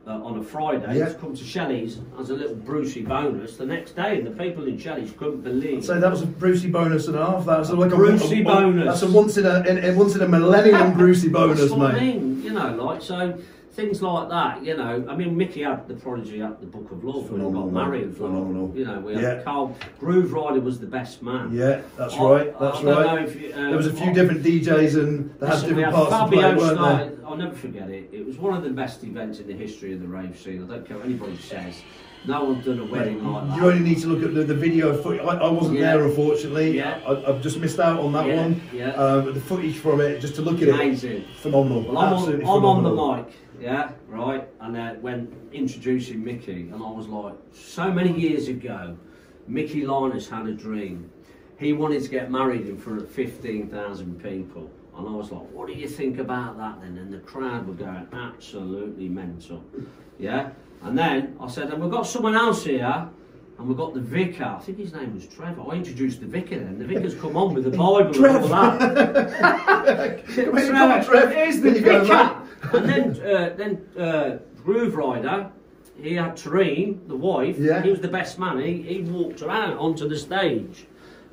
Speaker 4: Uh, on a Friday
Speaker 2: Yeah.
Speaker 4: to come to Shelley's as a little Brucey bonus the next day, and the people in Shelley's couldn't believe.
Speaker 2: So that was a Brucey bonus and a half. That was like a
Speaker 4: Brucey
Speaker 2: a, a,
Speaker 4: bonus.
Speaker 2: That's a once in a, in, in once in a millennium Brucey bonus,
Speaker 4: That's what
Speaker 2: mate.
Speaker 4: I mean, you know, like so. Things like that, you know. I mean, Mickey had the prodigy at the Book of Love when he
Speaker 2: Phenomenal,
Speaker 4: got married. like,
Speaker 2: phenomenal.
Speaker 4: You know, we had
Speaker 2: Yeah.
Speaker 4: Carl Grooverider was the best man.
Speaker 2: Yeah, that's
Speaker 4: I-
Speaker 2: right. That's
Speaker 4: I don't
Speaker 2: right.
Speaker 4: know if you, um,
Speaker 2: there was a few
Speaker 4: I-
Speaker 2: different DJs and they had
Speaker 4: we
Speaker 2: different
Speaker 4: had
Speaker 2: parts to
Speaker 4: Fabio
Speaker 2: play, weren't
Speaker 4: started, I'll never forget it. It was one of the best events in the history of the rave scene. I don't care what anybody says. No one's done a wedding like that.
Speaker 2: You only need to look at the, the video footage. I, I wasn't
Speaker 4: Yeah.
Speaker 2: there, unfortunately.
Speaker 4: Yeah.
Speaker 2: I, I've just missed out on that
Speaker 4: Yeah,
Speaker 2: one.
Speaker 4: yeah.
Speaker 2: Um, but the footage from it, just to look at it,
Speaker 4: Amazing.
Speaker 2: phenomenal.
Speaker 4: Well, I'm on, I'm on the mic, yeah, right, and uh, when introducing Mickey, and I was like, so many years ago, Mickey Lynas had a dream. He wanted to get married in front of 15,000 people. And I was like, what do you think about that then? And the crowd were going absolutely mental. Yeah? And then I said, and we've got someone else here, and we've got the vicar. I think his name was Trevor. I introduced the vicar then. The vicar's come on with the Bible and all that.
Speaker 2: When you come
Speaker 4: Trevor,
Speaker 2: on,
Speaker 4: here's the
Speaker 2: then
Speaker 4: vicar. And then, uh, then uh, Grooverider, he had Tareen, the wife.
Speaker 2: Yeah.
Speaker 4: He was the best man. He, he walked around onto the stage,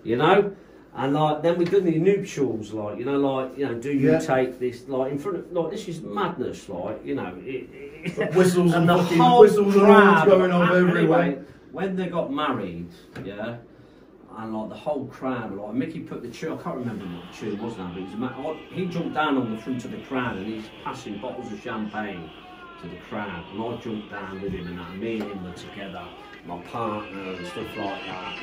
Speaker 4: you know. And like then we done the nuptials, like you know, like you know, do you
Speaker 2: Yeah.
Speaker 4: take this like in front of like this is madness, like you know, it, it,
Speaker 2: Whistles and
Speaker 4: the
Speaker 2: fucking
Speaker 4: whole
Speaker 2: whistles and
Speaker 4: crowd-
Speaker 2: going on
Speaker 4: Anyway,
Speaker 2: everywhere.
Speaker 4: when they got married, yeah, and like the whole crowd, like Mickey put the tune, I can't remember what the tune was now, but it was oh, he jumped down on the front of the crowd and he's passing bottles of champagne to the crowd, and I jumped down with him, and that me and him were together, my partner and stuff like that.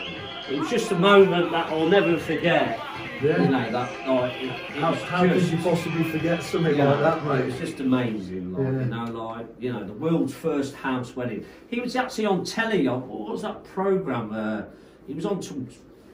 Speaker 4: And it was just a moment that I'll never forget.
Speaker 2: Yeah.
Speaker 4: You know that like it, it
Speaker 2: How, how could you possibly forget something
Speaker 4: yeah,
Speaker 2: like that,
Speaker 4: It
Speaker 2: mate?
Speaker 4: was just amazing, like,
Speaker 2: Yeah.
Speaker 4: you know, like, you know, the world's first house wedding. He was actually on telly, on, what was that programme? Uh, he was on some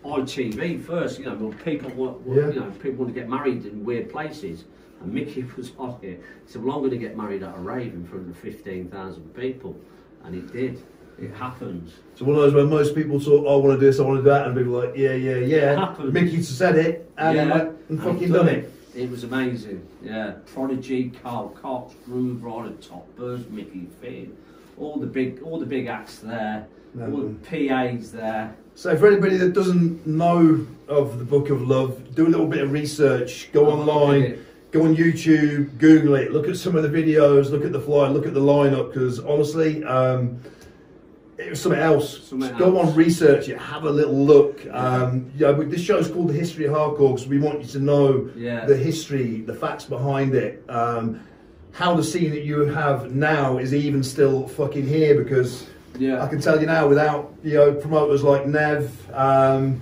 Speaker 4: ITV first, you know, where people, were, were-
Speaker 2: Yeah.
Speaker 4: you know, people want to get married in weird places. And Mickey was on it. He said, well, I'm going to get married at a rave in front of 15,000 people. And it did. It happened.
Speaker 2: So one of those where most people thought, oh, I want to do this, I want to do that, and people were like, yeah, yeah, yeah.
Speaker 4: happened.
Speaker 2: Mickey said it, and he went and fucking done it.
Speaker 4: It was amazing. Yeah, Prodigy, Carl Cox, Grooverider, Top Buzz, Mickey Finn, all the big, all the big acts there,
Speaker 2: No.
Speaker 4: all the PAs there.
Speaker 2: So for anybody that doesn't know of the Book of Love, do a little bit of research, go
Speaker 4: Have a look at
Speaker 2: online, go on YouTube, Google it, look at some of the videos, look at the flyer, look at the lineup, because honestly, um, it was something else.
Speaker 4: Something
Speaker 2: Just go on, research it, have a little look. Um, yeah, this show's called The History of Hardcore because we want you to know
Speaker 4: Yeah.
Speaker 2: the history, the facts behind it. Um, how the scene that you have now is even still fucking here because
Speaker 4: Yeah.
Speaker 2: I can tell you now, without you know promoters like Nev um,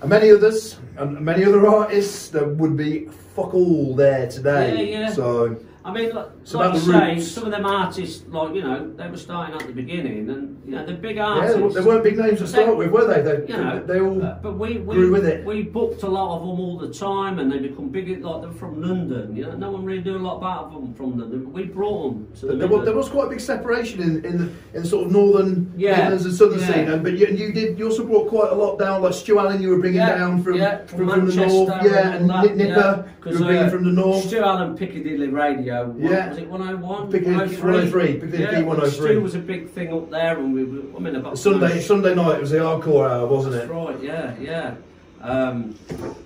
Speaker 2: and many others and many other artists, there would be fuck all there today.
Speaker 4: Yeah, yeah.
Speaker 2: So
Speaker 4: I mean,
Speaker 2: It's
Speaker 4: like
Speaker 2: about the
Speaker 4: say,
Speaker 2: roots.
Speaker 4: some of them artists, like you know, they were starting at the beginning, and you know, the big artists.
Speaker 2: they, they weren't big names to start with, were they? They,
Speaker 4: you know,
Speaker 2: they all
Speaker 4: uh, but we, we
Speaker 2: grew with it.
Speaker 4: We booked a lot of them all the time, and they become big. Like they're from London, you know. No one really knew a lot about them from London. We brought them to the
Speaker 2: There was, there was quite a big separation in, in the in the sort of northern
Speaker 4: Yeah,
Speaker 2: Midlands and southern
Speaker 4: yeah.
Speaker 2: scene, and but you, and you did you also brought quite a lot down. Like Stu Allen, you were bringing
Speaker 4: Yeah,
Speaker 2: down from
Speaker 4: yeah,
Speaker 2: from, from the north, yeah, and Nip
Speaker 4: that,
Speaker 2: Nipper,
Speaker 4: yeah.
Speaker 2: you were bringing
Speaker 4: uh,
Speaker 2: from the north.
Speaker 4: Stu Allen Piccadilly Radio.
Speaker 2: Yeah.
Speaker 4: Was it 101?
Speaker 2: Piccadilly 103, Piccadilly
Speaker 4: yeah,
Speaker 2: Key 103.
Speaker 4: Stu was a big thing up there, and we were. I mean, about
Speaker 2: Sunday Sunday night it was the hardcore hour, wasn't
Speaker 4: That's
Speaker 2: it?
Speaker 4: right, yeah, yeah. Um,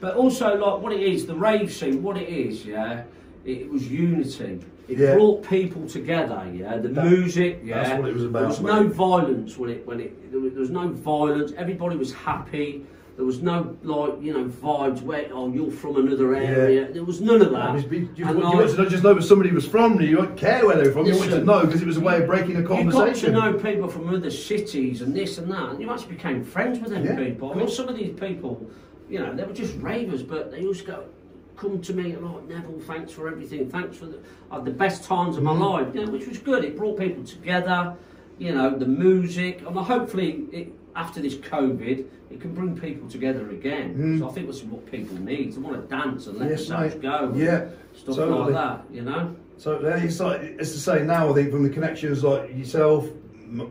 Speaker 4: but also, like, what it is, the rave scene, what it is, yeah, it, it was unity. It
Speaker 2: Yeah.
Speaker 4: brought people together, yeah. The
Speaker 2: That-
Speaker 4: music, yeah.
Speaker 2: that's what it was about,
Speaker 4: There was
Speaker 2: mate.
Speaker 4: no violence when it, when it, there was no violence. Everybody was happy. There was no like you know vibes where oh you're from another area. There was none of that.
Speaker 2: You, you, you,
Speaker 4: And,
Speaker 2: you
Speaker 4: like,
Speaker 2: wanted to just know where somebody was from, you don't care where they were from, you wanted to know because it was a way of breaking a conversation.
Speaker 4: You got to know people from other cities and this and that, and you actually became friends with them
Speaker 2: Yeah,
Speaker 4: people. I mean, some of these people, you know, they were just ravers, but they used to go, come to me and like Neville, thanks for everything, thanks for the, uh, the best times of my
Speaker 2: Mm-hmm.
Speaker 4: life, you know, which was good. It brought people together, you know, the music, and hopefully it, after this COVID, it can bring people together again. So I think that's what people need. They want to dance and let
Speaker 2: Mm. Yes,
Speaker 4: themselves
Speaker 2: mate.
Speaker 4: go.
Speaker 2: Yeah,
Speaker 4: Stuff
Speaker 2: totally.
Speaker 4: like that, you know.
Speaker 2: So it's like it's the same now. I think from the connections like yourself,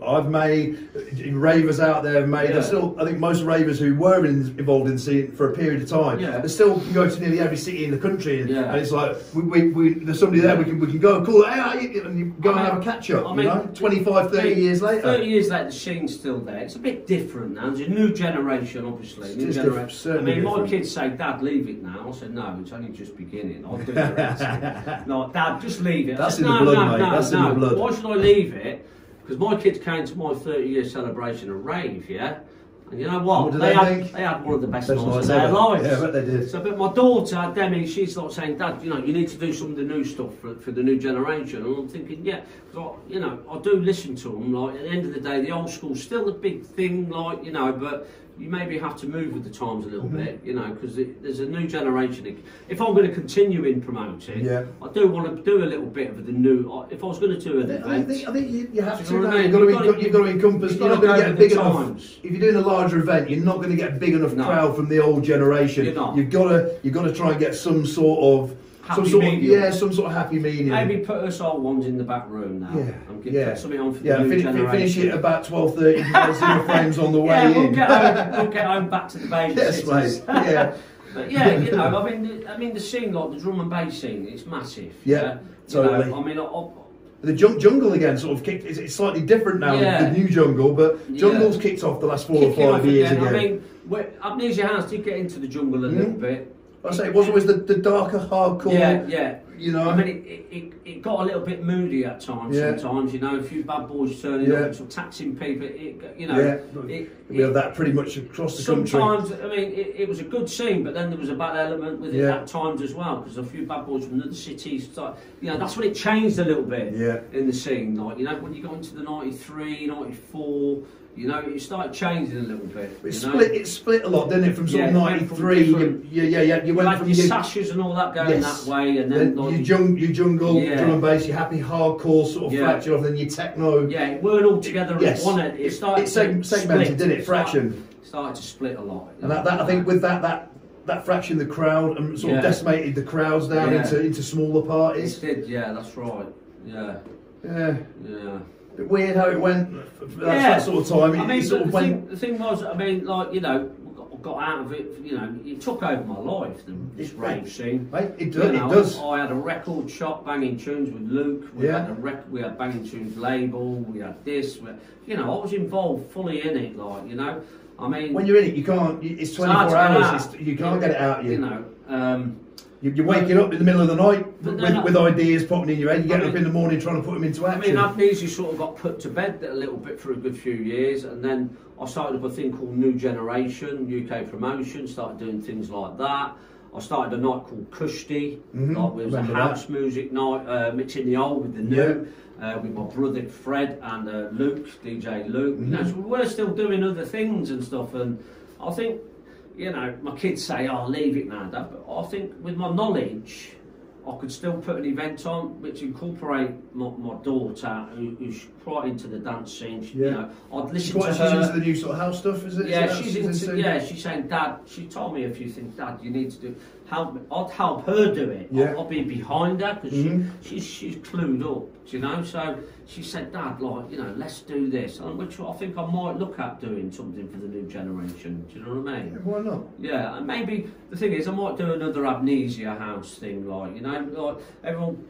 Speaker 2: I've made, ravers out there have made.
Speaker 4: Yeah.
Speaker 2: Still, I think most ravers who were in, involved in the scene for a period of time,
Speaker 4: Yeah.
Speaker 2: they still go to nearly every city in the country, and,
Speaker 4: Yeah.
Speaker 2: and it's like we, we, we, there's somebody there we can we can go and call hey, how you-" and you go
Speaker 4: I
Speaker 2: and
Speaker 4: mean-
Speaker 2: have a catch up.
Speaker 4: I
Speaker 2: you know, 25, 30
Speaker 4: Thirty-
Speaker 2: years later.
Speaker 4: 30 years later, the scene's still there. It's a bit different now. There's a new generation, obviously.
Speaker 2: It
Speaker 4: New generation. I mean, my kids say, Dad, leave it now. I said, No, it's only just beginning. I'll do the rest. no, Dad, just leave it.
Speaker 2: That's
Speaker 4: said,
Speaker 2: in the blood,
Speaker 4: no,
Speaker 2: mate.
Speaker 4: No,
Speaker 2: That's in the blood.
Speaker 4: Why should I leave it? Because my kids came to my 30 year celebration of rave, yeah? And you know what?
Speaker 2: What
Speaker 4: they,
Speaker 2: they
Speaker 4: had,
Speaker 2: think?
Speaker 4: they had one of the best nights of their lives.
Speaker 2: Yeah, I bet they did.
Speaker 4: So, but my daughter, Demi, she's like saying, Dad, you know, you need to do some of the new stuff for, for the new generation. And I'm thinking, yeah, 'cause I, you know, I do listen to them. Like, at the end of the day, the old school's still the big thing, like, you know, but you maybe have to move with the times a little
Speaker 2: Mm-hmm.
Speaker 4: bit, you know, because there's a new generation. If I'm going to continue in promoting,
Speaker 2: Yeah.
Speaker 4: I do want to do a little bit of the new. If I was going to do an
Speaker 2: I
Speaker 4: event,
Speaker 2: think, I think you, you have to.
Speaker 4: you know what
Speaker 2: now.
Speaker 4: I mean?
Speaker 2: You've got to,
Speaker 4: You've
Speaker 2: you've got to encompass. You're not going to get big enough.
Speaker 4: times.
Speaker 2: If you're doing a larger event, you're not going to get a big enough
Speaker 4: No.
Speaker 2: crowd from the old generation.
Speaker 4: You're not.
Speaker 2: You've got to. You've got to try and get some sort of.
Speaker 4: Happy
Speaker 2: some sort
Speaker 4: medium.
Speaker 2: of yeah, some sort of happy medium.
Speaker 4: maybe put us old ones in the back room now.
Speaker 2: Yeah,
Speaker 4: and get,
Speaker 2: yeah.
Speaker 4: put something on for
Speaker 2: yeah,
Speaker 4: the new
Speaker 2: finish,
Speaker 4: generation.
Speaker 2: finish it about twelve thirty. Zero frames on the way
Speaker 4: yeah, we'll
Speaker 2: in.
Speaker 4: get, home, we'll get home back to the
Speaker 2: yes, mate. Yeah,
Speaker 4: But yeah, you know, I mean, the, I mean, the scene, like the drum and bass scene, it's massive.
Speaker 2: Yeah,
Speaker 4: You know,
Speaker 2: totally.
Speaker 4: I mean, I, I,
Speaker 2: the jungle again sort of kicked. It's, it's slightly different now.
Speaker 4: Yeah.
Speaker 2: The new jungle, but
Speaker 4: Yeah.
Speaker 2: jungle's kicked off the last four or
Speaker 4: kicking off
Speaker 2: five years
Speaker 4: again.
Speaker 2: ago.
Speaker 4: I mean, Amnesia House did get into the jungle a little
Speaker 2: Mhm.
Speaker 4: bit.
Speaker 2: I say it was always the, the darker, hardcore.
Speaker 4: Yeah, yeah.
Speaker 2: You know.
Speaker 4: I mean, it, it, it, got a little bit moody at times.
Speaker 2: Yeah.
Speaker 4: Sometimes, you know, a few bad boys turning
Speaker 2: Yeah.
Speaker 4: up, some taxing people. It, you know,
Speaker 2: Yeah.
Speaker 4: it,
Speaker 2: we have that pretty much across the country.
Speaker 4: Sometimes, I mean, it, it was a good scene, but then there was a bad element with it
Speaker 2: Yeah.
Speaker 4: at times as well, because a few bad boys from other cities. Start, you know, that's when it changed a little bit
Speaker 2: Yeah.
Speaker 4: in the scene. Like, you know, when you got into the 93, 94, you know, it started changing a little bit.
Speaker 2: It split.
Speaker 4: know?
Speaker 2: It split a lot, didn't it? From sort
Speaker 4: Yeah,
Speaker 2: of
Speaker 4: it went from
Speaker 2: '93. Yeah, yeah, yeah. You went
Speaker 4: had
Speaker 2: from
Speaker 4: your
Speaker 2: your,
Speaker 4: sashes and all that going
Speaker 2: Yes.
Speaker 4: that way, and then,
Speaker 2: then
Speaker 4: like,
Speaker 2: your, jung, your jungle,
Speaker 4: Yeah.
Speaker 2: drum and bass, your happy hardcore sort of
Speaker 4: Yeah.
Speaker 2: fractured off, then your techno.
Speaker 4: yeah, it weren't all together
Speaker 2: Yes.
Speaker 4: as one. It, started
Speaker 2: It segmented,
Speaker 4: split.
Speaker 2: didn't it?
Speaker 4: It started-
Speaker 2: Fraction.
Speaker 4: Started to split a lot.
Speaker 2: And that, that I think with that that that fraction the crowd and sort of decimated the crowds down
Speaker 4: Yeah.
Speaker 2: into into smaller parties.
Speaker 4: it did, yeah, that's right. Yeah,
Speaker 2: Yeah.
Speaker 4: yeah.
Speaker 2: Bit weird how it went. That's
Speaker 4: Yeah.
Speaker 2: that sort of time. It,
Speaker 4: I mean,
Speaker 2: sort of
Speaker 4: the,
Speaker 2: went.
Speaker 4: thing, the thing was, I mean, like you know, got, got out of it. You know, it took over my life. The, this rave scene.
Speaker 2: Mate, it,
Speaker 4: You
Speaker 2: does.
Speaker 4: know,
Speaker 2: it does.
Speaker 4: I had a record shop banging tunes with Luke. We
Speaker 2: Yeah.
Speaker 4: had a rec- we had banging tunes label. We had this. We, you know, I was involved fully in it. Like you know, I mean,
Speaker 2: When you're in it, you can't. It's
Speaker 4: it's
Speaker 2: 24
Speaker 4: to
Speaker 2: hours. It's, you can't get it out. You,
Speaker 4: You know, um,
Speaker 2: you, you're waking up in the middle of the night with, with ideas popping in your head. You get
Speaker 4: I
Speaker 2: up in the morning trying to put them into action.
Speaker 4: I mean, Amnesia sort of got put to bed a little bit for a good few years, and then I started up a thing called New Generation UK Promotion. Started doing things like that. I started a night called Kushti,
Speaker 2: Mhm,
Speaker 4: like it was a house music night, uh, mixing the old with the new. Uh, with my brother Fred and uh, Luke, DJ Luke. You know, so we were still doing other things and stuff. And I think, you know, my kids say, "Oh, leave it now, Dad." But I think with my knowledge, I could still put an event on which incorporate my, my daughter, who, who's quite into the dance scene. She,
Speaker 2: Yeah.
Speaker 4: You know, I'd listen
Speaker 2: quite,
Speaker 4: to
Speaker 2: she's
Speaker 4: her.
Speaker 2: into the new sort of house stuff, is it?
Speaker 4: Yeah,
Speaker 2: Is
Speaker 4: she's into, yeah, she's saying, Dad, she told me a few things, Dad, you need to do, help I'd help her do it.
Speaker 2: Yeah.
Speaker 4: I'll, I'll be behind her because
Speaker 2: Mhm.
Speaker 4: she, she's, she's clued up, you know? So she said, Dad, like, you know, let's do this, and which I think I might look at doing something for the new generation, do you know what I mean?
Speaker 2: Yeah, Why not?
Speaker 4: Yeah, and maybe the thing is, I might do another amnesia house thing, like you know, like everyone.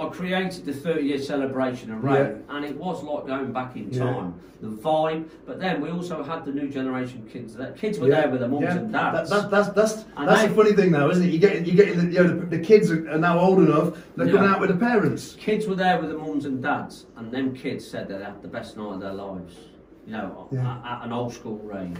Speaker 4: I created the 30 year celebration of Rain, and it was like going back in
Speaker 2: Yeah.
Speaker 4: time. The vibe, but then we also had the new generation kids. That kids were there with their mums
Speaker 2: yeah.
Speaker 4: and dads.
Speaker 2: That, that, that's that's
Speaker 4: And
Speaker 2: that's
Speaker 4: they-
Speaker 2: the funny thing now, isn't it? You get you get the, you know, the, the kids are now old enough. They're
Speaker 4: Yeah.
Speaker 2: coming out with the parents.
Speaker 4: kids were there with the mums and dads, and them kids said that they had the best night of their lives. You know,
Speaker 2: Yeah.
Speaker 4: at, at an old school rave.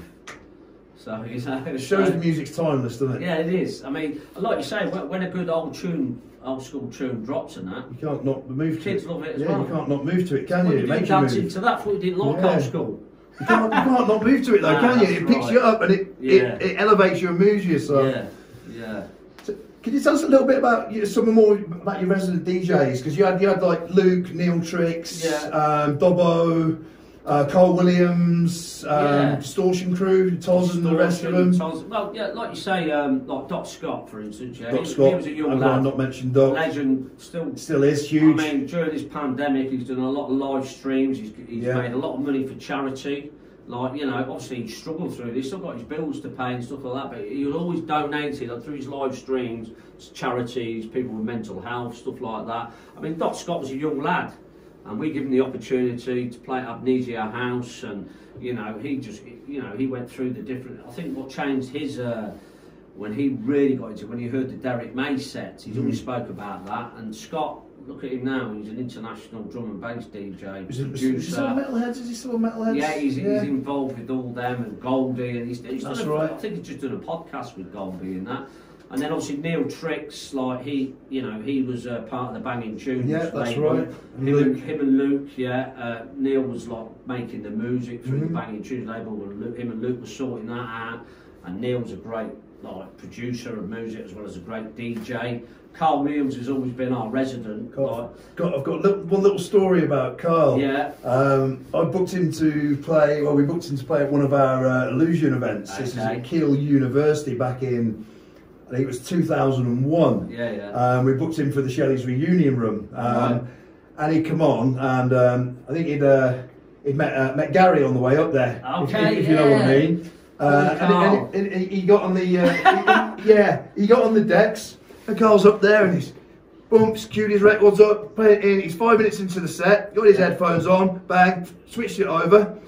Speaker 4: So you know,
Speaker 2: It shows the music's timeless, doesn't it?
Speaker 4: Yeah, it is. I mean, like you say, when, when a good old tune, old school tune drops and that,
Speaker 2: You can't not move to
Speaker 4: Kids
Speaker 2: it.
Speaker 4: love it as
Speaker 2: yeah,
Speaker 4: well.
Speaker 2: you can't not move to it, can
Speaker 4: Well,
Speaker 2: you?
Speaker 4: you
Speaker 2: It makes you
Speaker 4: dance
Speaker 2: move.
Speaker 4: into that, for you didn't like
Speaker 2: Yeah.
Speaker 4: old school.
Speaker 2: You can't, you can't not move to it though,
Speaker 4: Nah,
Speaker 2: can you? It picks
Speaker 4: right.
Speaker 2: you up and it,
Speaker 4: Yeah.
Speaker 2: it, it elevates you and moves you. So,
Speaker 4: Yeah, yeah.
Speaker 2: So, can you tell us a little bit about you, some more about your resident DJs? Because you had you had like Luke, Neil Tricks,
Speaker 4: Yeah.
Speaker 2: um, Dobbo. Uh, Carl Williams, um,
Speaker 4: Yeah.
Speaker 2: Distortion Crew, Toz and the rest of them.
Speaker 4: Toz- Well, yeah, like you say, um, like Doc Scott, for instance. Yeah,
Speaker 2: Doc
Speaker 4: he,
Speaker 2: Scott,
Speaker 4: he was a young lad,
Speaker 2: not mentioned Doc.
Speaker 4: legend, still.
Speaker 2: Still is huge.
Speaker 4: I mean, during this pandemic, he's done a lot of live streams. He's, he's
Speaker 2: Yeah.
Speaker 4: made a lot of money for charity. Like you know, obviously he struggled through this. He's still got his bills to pay and stuff like that. But he was always donating like, through his live streams, to charities, people with mental health, stuff like that. I mean, Doc Scott was a young lad, and we give him the opportunity to play at Amnesia House, and you know, he just, you know, he went through the different. I think what changed his. Uh, when he really got into when he heard the Derrick May sets, he's
Speaker 2: Mm.
Speaker 4: always spoke about that. And Scott, look at him now, he's an international drum and bass DJ,
Speaker 2: Is, it, is, he
Speaker 4: producer.
Speaker 2: still Metalheadz? Is he still Metalheadz?
Speaker 4: yeah, he's, he's involved with all them and Goldie, and he's, he's
Speaker 2: That's
Speaker 4: done a,
Speaker 2: right.
Speaker 4: I think he's just done a podcast with Goldie and that. And then obviously Neil Tricks, like he, you know, he was uh, part of the Banging Tunes.
Speaker 2: Yeah, that's
Speaker 4: label.
Speaker 2: right.
Speaker 4: Him
Speaker 2: Luke.
Speaker 4: and, him and Luke, yeah. Uh, Neil was like making the music through
Speaker 2: Mhm.
Speaker 4: the Banging Tunes label, and Luke, him and Luke were sorting that out. And Neil's a great like producer of music as well as a great DJ. Carl Williams has always been our resident.
Speaker 2: Got, got, I've got little, one little story about Carl.
Speaker 4: Yeah,
Speaker 2: Um, I booked him to play. Well, we booked him to play at one of our uh, illusion events. This is
Speaker 4: Okay.
Speaker 2: at Keele University back in, I think it was 2001.
Speaker 4: yeah, yeah.
Speaker 2: Um, we booked him for the Shelley's reunion room, um,
Speaker 4: Right.
Speaker 2: and he'd come on, and um, I think he'd uh, he'd met uh, met Gary on the way up there. if-
Speaker 4: Okay,
Speaker 2: if, you know what I mean. Uh, and, and, and he got on the uh, he- yeah he got on the decks. And Carl's up there, and he's bumps, queued his records up, playing in. He's five minutes into the set, got his headphones on, bang, switched it over.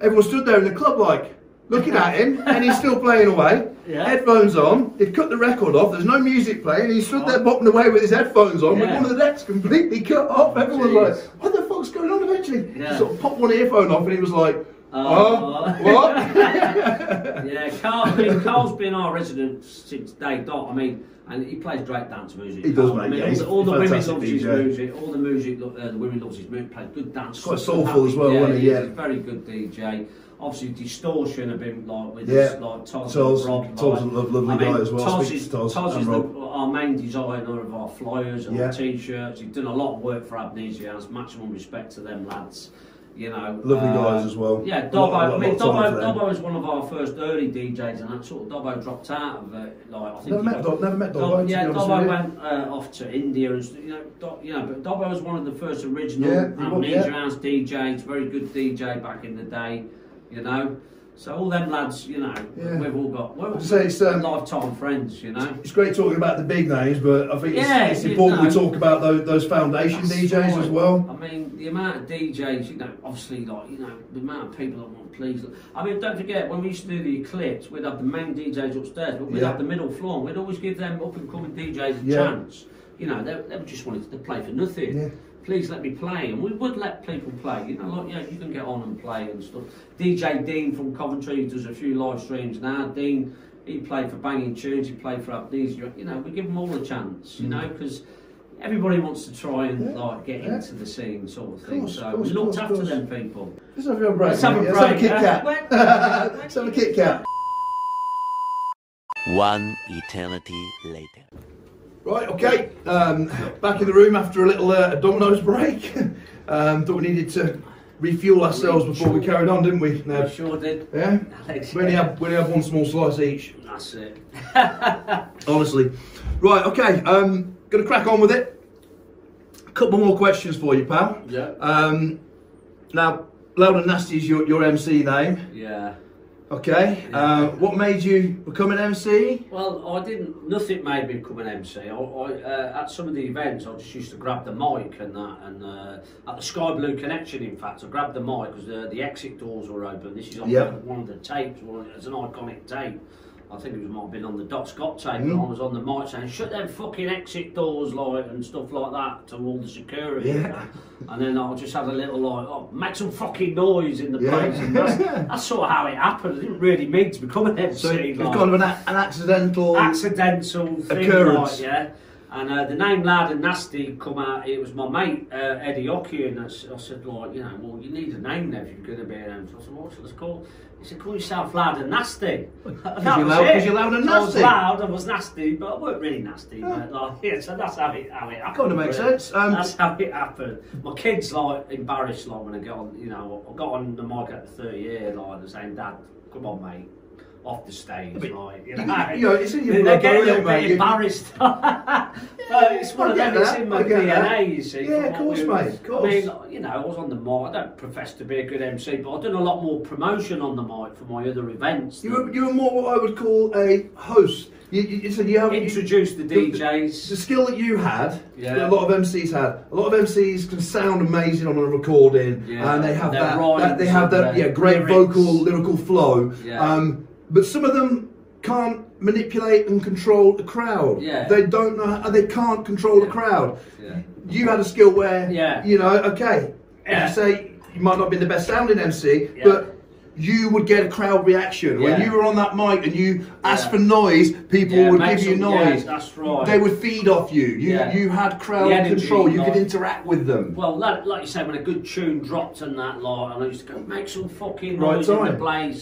Speaker 2: Everyone stood there in the club like looking at him, and he's still playing away.
Speaker 4: Yeah.
Speaker 2: Headphones on. They've cut the record off. There's no music playing. He stood there bopping away with his headphones on, with
Speaker 4: Yeah.
Speaker 2: one of the decks completely cut off. Everyone was
Speaker 4: Jeez.
Speaker 2: like, "What the fuck's going on?" Eventually,
Speaker 4: Yeah.
Speaker 2: he sort of popped one earphone off, and he was like,
Speaker 4: Oh.
Speaker 2: "Oh, what?"
Speaker 4: Yeah, Carl, I mean, Carl's been our resident since day dot. I mean, and he plays great dance music.
Speaker 2: He does,
Speaker 4: Carl. I mean,
Speaker 2: yeah,
Speaker 4: all the, all the women love his music. All the music, uh, the women love his music. Plays good dance.
Speaker 2: quite soulful as well,
Speaker 4: yeah,
Speaker 2: wasn't he?
Speaker 4: he's
Speaker 2: Yeah.
Speaker 4: a very good DJ. Obviously, Distortion have been like with
Speaker 2: Yeah.
Speaker 4: us, like Toz,
Speaker 2: Toz-
Speaker 4: and Rob.
Speaker 2: Toz
Speaker 4: like-
Speaker 2: a lovely
Speaker 4: I mean,
Speaker 2: guy as well.
Speaker 4: Toz is,
Speaker 2: to Toz
Speaker 4: Toz
Speaker 2: and
Speaker 4: is
Speaker 2: Rob.
Speaker 4: the, our main designer of our flyers and
Speaker 2: Yeah.
Speaker 4: our t-shirts. He's done a lot of work for Amnesia. Has maximum respect to them lads. You know,
Speaker 2: Lovely
Speaker 4: uh,
Speaker 2: guys as well.
Speaker 4: Yeah, Dobbo.
Speaker 2: lot-
Speaker 4: I mean,
Speaker 2: lot of time
Speaker 4: Dobbo. Dobbo was one of our first early DJs, and that sort of Dobbo dropped out of it. Like I think
Speaker 2: Never met
Speaker 4: got-
Speaker 2: never met Dobbo.
Speaker 4: Dob- yeah, Dobbo went uh, off to India and you know, Do, you know, but Dobbo was one of the first original
Speaker 2: Yeah, was,
Speaker 4: Amnesia
Speaker 2: yeah.
Speaker 4: House DJs. Very good DJ back in the day, you know. So all them lads, you know,
Speaker 2: Yeah.
Speaker 4: we've all got
Speaker 2: I'd say it's, um,
Speaker 4: lifetime friends, you know.
Speaker 2: It's great talking about the big names, but I think
Speaker 4: Yeah,
Speaker 2: it's, it's
Speaker 4: you
Speaker 2: important we talk about those, those foundation DJs as well.
Speaker 4: I mean, the amount of DJs, you know, obviously, like, you know, the amount of people that want to please. I mean, don't forget, when we used to do the Eclipse, we'd have the main DJs upstairs, but we'd
Speaker 2: Yeah.
Speaker 4: have the middle floor, and we'd always give them up and coming DJs a
Speaker 2: Yeah.
Speaker 4: chance. You know, they, they just wanted to play for nothing.
Speaker 2: Yeah.
Speaker 4: Please let me play, and we would let people play. You know, like, yeah, you can get on and play and stuff. DJ Dean from Coventry does a few live streams now. Dean, he played for Banging Tunes, he played for Amnesia. You know, we give them all a chance, you know, because everybody wants to try and
Speaker 2: Mm. Yeah,
Speaker 4: like get
Speaker 2: yeah.
Speaker 4: into the scene sort of thing.
Speaker 2: Course,
Speaker 4: so
Speaker 2: course,
Speaker 4: we looked
Speaker 2: course,
Speaker 4: after
Speaker 2: course.
Speaker 4: them people.
Speaker 2: Let's have a break.
Speaker 4: Let's have a break,
Speaker 2: Let's have a Kit
Speaker 4: yeah.
Speaker 2: Kat.
Speaker 1: When- when
Speaker 2: Let's have a Kit Kat.
Speaker 5: One eternity later.
Speaker 2: Right, okay. Um, back in the room after a little uh, Domino's break. um, thought we needed to refuel ourselves before we carried on, didn't we?
Speaker 4: We
Speaker 2: Now,
Speaker 4: sure did.
Speaker 2: yeah.
Speaker 4: Alex.
Speaker 2: We only have we only have one small slice each.
Speaker 4: That's it.
Speaker 2: Honestly. Right, okay. Um, gonna crack on with it. A couple more questions for you, pal.
Speaker 4: Yeah.
Speaker 2: Um, now, Loud and Nasty is your, your MC name.
Speaker 4: Yeah.
Speaker 2: Okay. Uh, what made you become an MC?
Speaker 4: Well, I didn't. Nothing made me become an MC. I, I uh, at some of the events, I just used to grab the mic and that, and uh, at the Sky Blue Connection, in fact, I grabbed the mic because the, the exit doors were open. This is on
Speaker 2: Yeah.
Speaker 4: one of the tapes. One, it's an iconic tape. I think it was, might have been on the Doc Scott tape,
Speaker 2: Mm.
Speaker 4: I was on the mic saying, "Shut them fucking exit doors, like and stuff like that to all the security." and
Speaker 2: Yeah.
Speaker 4: And then I just had a little like, "Oh, make some fucking noise in the
Speaker 2: Yeah.
Speaker 4: place." And that's, that's sort of how it happened. I didn't really mean to become an MC.
Speaker 2: So it was
Speaker 4: like
Speaker 2: kind of an, an accidental.
Speaker 4: accidental thing,
Speaker 2: Occurrence.
Speaker 4: like, yeah. And uh, the name Loud and Nasty come out. It was my mate uh, Eddie Hockey, and I said, like, you know, well, you need a name there if you're going to be an MC. I said, what what's it called? He said, call yourself Loud and Nasty. Because
Speaker 2: you're loud- you're loud and
Speaker 4: I was
Speaker 2: nasty.
Speaker 4: loud, I was nasty, but I weren't really nasty. But like, yeah, so that's how it how it happened.
Speaker 2: Kinda makes
Speaker 4: really.
Speaker 2: sense. Um,
Speaker 4: that's how it happened. My kids like embarrassed like when I get on, you know, I got on the mic at the 30 year, like the saying, Dad, come on, mate. Off the stage,
Speaker 2: But
Speaker 4: like you know,
Speaker 2: you know, it's in your
Speaker 4: they get a little bit embarrassed. but it's one of them. It's in my
Speaker 2: I get that.
Speaker 4: DNA. You see.
Speaker 2: Yeah, of course, mate, of course.
Speaker 4: I mean, you know, I was on the mic. I don't profess to be a good MC, but I've done a lot more promotion on the mic for my other events.
Speaker 2: You were, you were more what I would call a host. You, you, you said you have
Speaker 4: Introduce the
Speaker 2: the-
Speaker 4: DJs.
Speaker 2: The skill that you had,
Speaker 4: Yeah.
Speaker 2: that a lot of MCs had. A lot of MCs can sound amazing on a recording,
Speaker 4: Yeah.
Speaker 2: and they have that, that. They have that. Yeah, great
Speaker 4: lyrics.
Speaker 2: vocal, lyrical flow.
Speaker 4: Yeah.
Speaker 2: Um, but some of them can't manipulate and control the crowd.
Speaker 4: Yeah.
Speaker 2: They don't know. How, they can't control the crowd.
Speaker 4: Yeah.
Speaker 2: You had a skill where,
Speaker 4: Yeah.
Speaker 2: you know, okay,
Speaker 4: Yeah.
Speaker 2: you say, you might not be the best sounding MC,
Speaker 4: Yeah.
Speaker 2: but you would get a crowd reaction when you were on that mic and you asked
Speaker 4: Yeah.
Speaker 2: for noise. People
Speaker 4: Yeah,
Speaker 2: would give you
Speaker 4: some- yeah,
Speaker 2: noise.
Speaker 4: that's right.
Speaker 2: They would feed off you. You
Speaker 4: Yeah.
Speaker 2: you had crowd control. You could interact with them.
Speaker 4: Well, like, like you say, when a good tune dropped and that, like, and I used to go, make some fucking
Speaker 2: Right
Speaker 4: noise in the and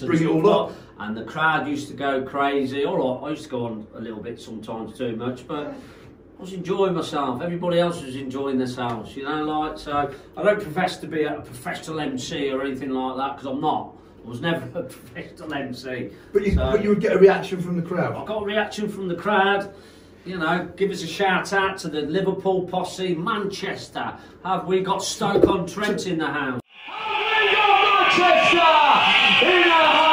Speaker 2: Bring it all up.
Speaker 4: And the crowd used to go crazy. All right, I used to go on a little bit sometimes too much, but I was enjoying myself. Everybody else was enjoying themselves, you know, like, so I don't profess to be a professional MC or anything like that, because I'm not. I was never a professional MC.
Speaker 2: But you,
Speaker 4: So-
Speaker 2: but you would get a reaction from the crowd.
Speaker 4: I got a reaction from the crowd. You know, give us a shout out to the Liverpool posse, Manchester. Have we got Stoke on Trent in the house?
Speaker 1: Have We got Manchester in the house.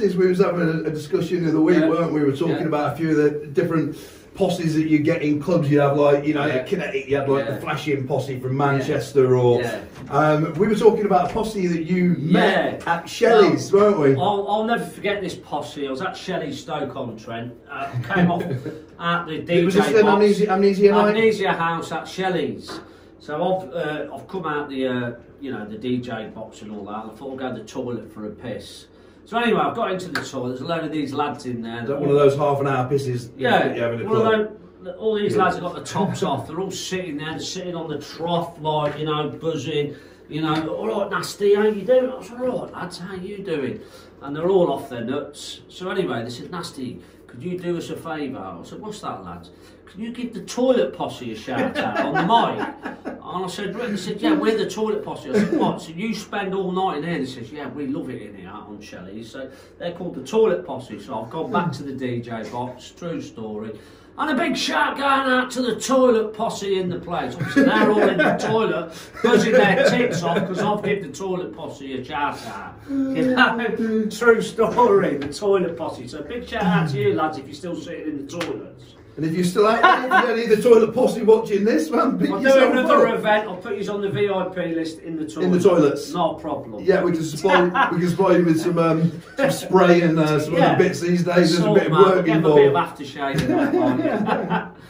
Speaker 2: Posses, we was having a, a discussion the other week,
Speaker 4: Yeah.
Speaker 2: weren't we? We were talking
Speaker 4: Yeah.
Speaker 2: about a few of the different posses that you get in clubs. You have like, you know,
Speaker 4: Yeah.
Speaker 2: Kinetic, you had like
Speaker 4: Yeah.
Speaker 2: the flashing posse from Manchester, or
Speaker 4: Yeah.
Speaker 2: um, we were talking about a posse that you met at Shelley's, weren't we?
Speaker 4: I'll, I'll never forget this posse. I was at Shelley Stoke on Trent. Uh, came off at the DJ
Speaker 2: was this
Speaker 4: box.
Speaker 2: amnesia, amnesia?
Speaker 4: Amnesia House at Shelley's. So I've uh, I've come out the uh, you know the DJ box and all that. I thought I'd go to the toilet for a piss. So anyway, I've got into the toilet. There's a load of these lads in there.
Speaker 2: that one of those half an hour pisses
Speaker 4: Yeah,
Speaker 2: that you have in a
Speaker 4: one of
Speaker 2: club?
Speaker 4: them, all these lads have got the tops off. They're all sitting there, they're sitting on the trough, like, you know, buzzing. You know, all right, Nasty, how you doing? I was all right, lads, how you doing? And they're all off their nuts. So anyway, they said, Nasty, could you do us a favour? I said, what's that, lads? Can you give the toilet posse a shout out on the mic? And I said. They said, yeah, we're the toilet posse. I said, what? So you spend all night in here? They says, yeah, we love it in here on Shelley's. So they're called the toilet posse. So I've gone back to the DJ box, true story. And a big shout going out to the toilet posse in the place. Obviously, they're all in the toilet, buzzing their tits off because I've given the toilet posse a shout out. You know, true story, the toilet posse. So big shout out to you lads if you're still sitting in the toilets.
Speaker 2: And if you're still out there, if you're any the toilet posse watching this, man, pick
Speaker 4: I'll do another
Speaker 2: up.
Speaker 4: event. I'll put you on the VIP list in the toilet.
Speaker 2: In the toilets.
Speaker 4: No problem.
Speaker 2: Yeah, we can supply we can supply you with some um, some spray and uh, some
Speaker 4: Yeah.
Speaker 2: other bits these days. There's a bit of work
Speaker 4: 'em a bit of aftershave in that one.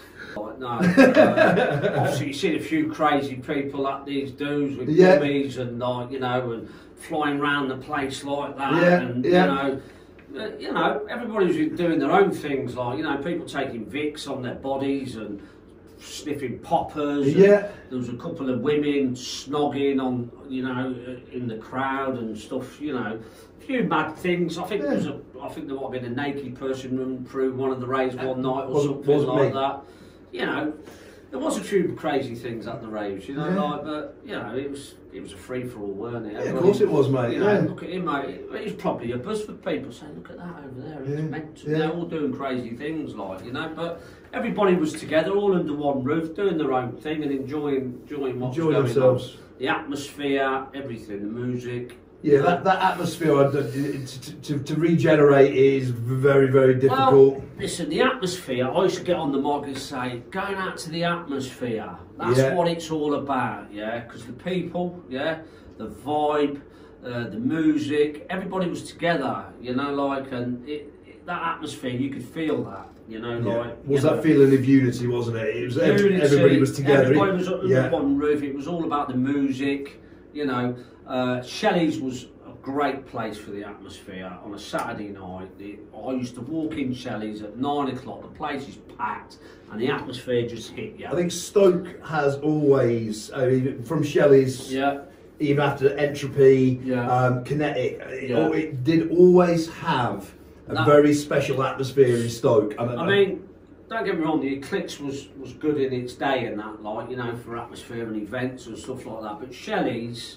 Speaker 4: No, uh, obviously you see a few crazy people at these dudes with
Speaker 2: Yeah.
Speaker 4: dummies and like you know and flying around the place like that
Speaker 2: Yeah,
Speaker 4: and
Speaker 2: yeah.
Speaker 4: you know uh, you know everybody's doing their own things like you know people taking Vicks on their bodies and sniffing poppers
Speaker 2: Yeah.
Speaker 4: there was a couple of women snogging on you know uh, in the crowd and stuff you know a few mad things I think there was a I think there might have been a naked person running through one of the raves one night or
Speaker 2: Wasn't-
Speaker 4: something
Speaker 2: wasn't
Speaker 4: like
Speaker 2: me.
Speaker 4: that you know there was a few crazy things at the raves you know
Speaker 2: Yeah.
Speaker 4: like but you know it was it was a free for all weren't it
Speaker 2: Yeah, of course it was, mate.
Speaker 4: you know,
Speaker 2: Yeah.
Speaker 4: look at him, mate. It was probably a buzz for people saying, "Look at that over there." It's
Speaker 2: Yeah,
Speaker 4: meant to.
Speaker 2: yeah.
Speaker 4: They're all doing crazy things, like you know. But everybody was together, all under one roof, doing their own thing and enjoying enjoying what
Speaker 2: Enjoying
Speaker 4: was going
Speaker 2: themselves.
Speaker 4: on. The atmosphere, everything, the music.
Speaker 2: Yeah, that, that atmosphere uh, to, to, to regenerate is very, very difficult.
Speaker 4: Well, listen, the atmosphere. I used to get on the mic and say, going out to the atmosphere. That's
Speaker 2: Yeah.
Speaker 4: what it's all about, yeah. Because the people, yeah, the vibe, uh, the music, everybody was together, you know, like, and it, it, that atmosphere, you could feel that, You know,
Speaker 2: Yeah.
Speaker 4: like
Speaker 2: was that
Speaker 4: know,
Speaker 2: feeling of unity, wasn't it? It was
Speaker 4: unity,
Speaker 2: everybody was together.
Speaker 4: Everybody was under
Speaker 2: yeah.
Speaker 4: one roof. It was all about the music. You know, uh, Shelley's was a great place for the atmosphere on a Saturday night. The, I used to walk in Shelley's at nine o'clock. The place is packed, and the atmosphere just hit you.
Speaker 2: I think Stoke has always, I mean, from Shelley's,
Speaker 4: Yeah,
Speaker 2: even after Entropy,
Speaker 4: Yeah.
Speaker 2: um, Kinetic, it,
Speaker 4: Yeah.
Speaker 2: it did always have a
Speaker 4: That-
Speaker 2: very special atmosphere in Stoke. And,
Speaker 4: I mean. Don't get me wrong, the Eclipse was, was good in its day and that, like, you know, for atmosphere and events and stuff like that. But Shelley's,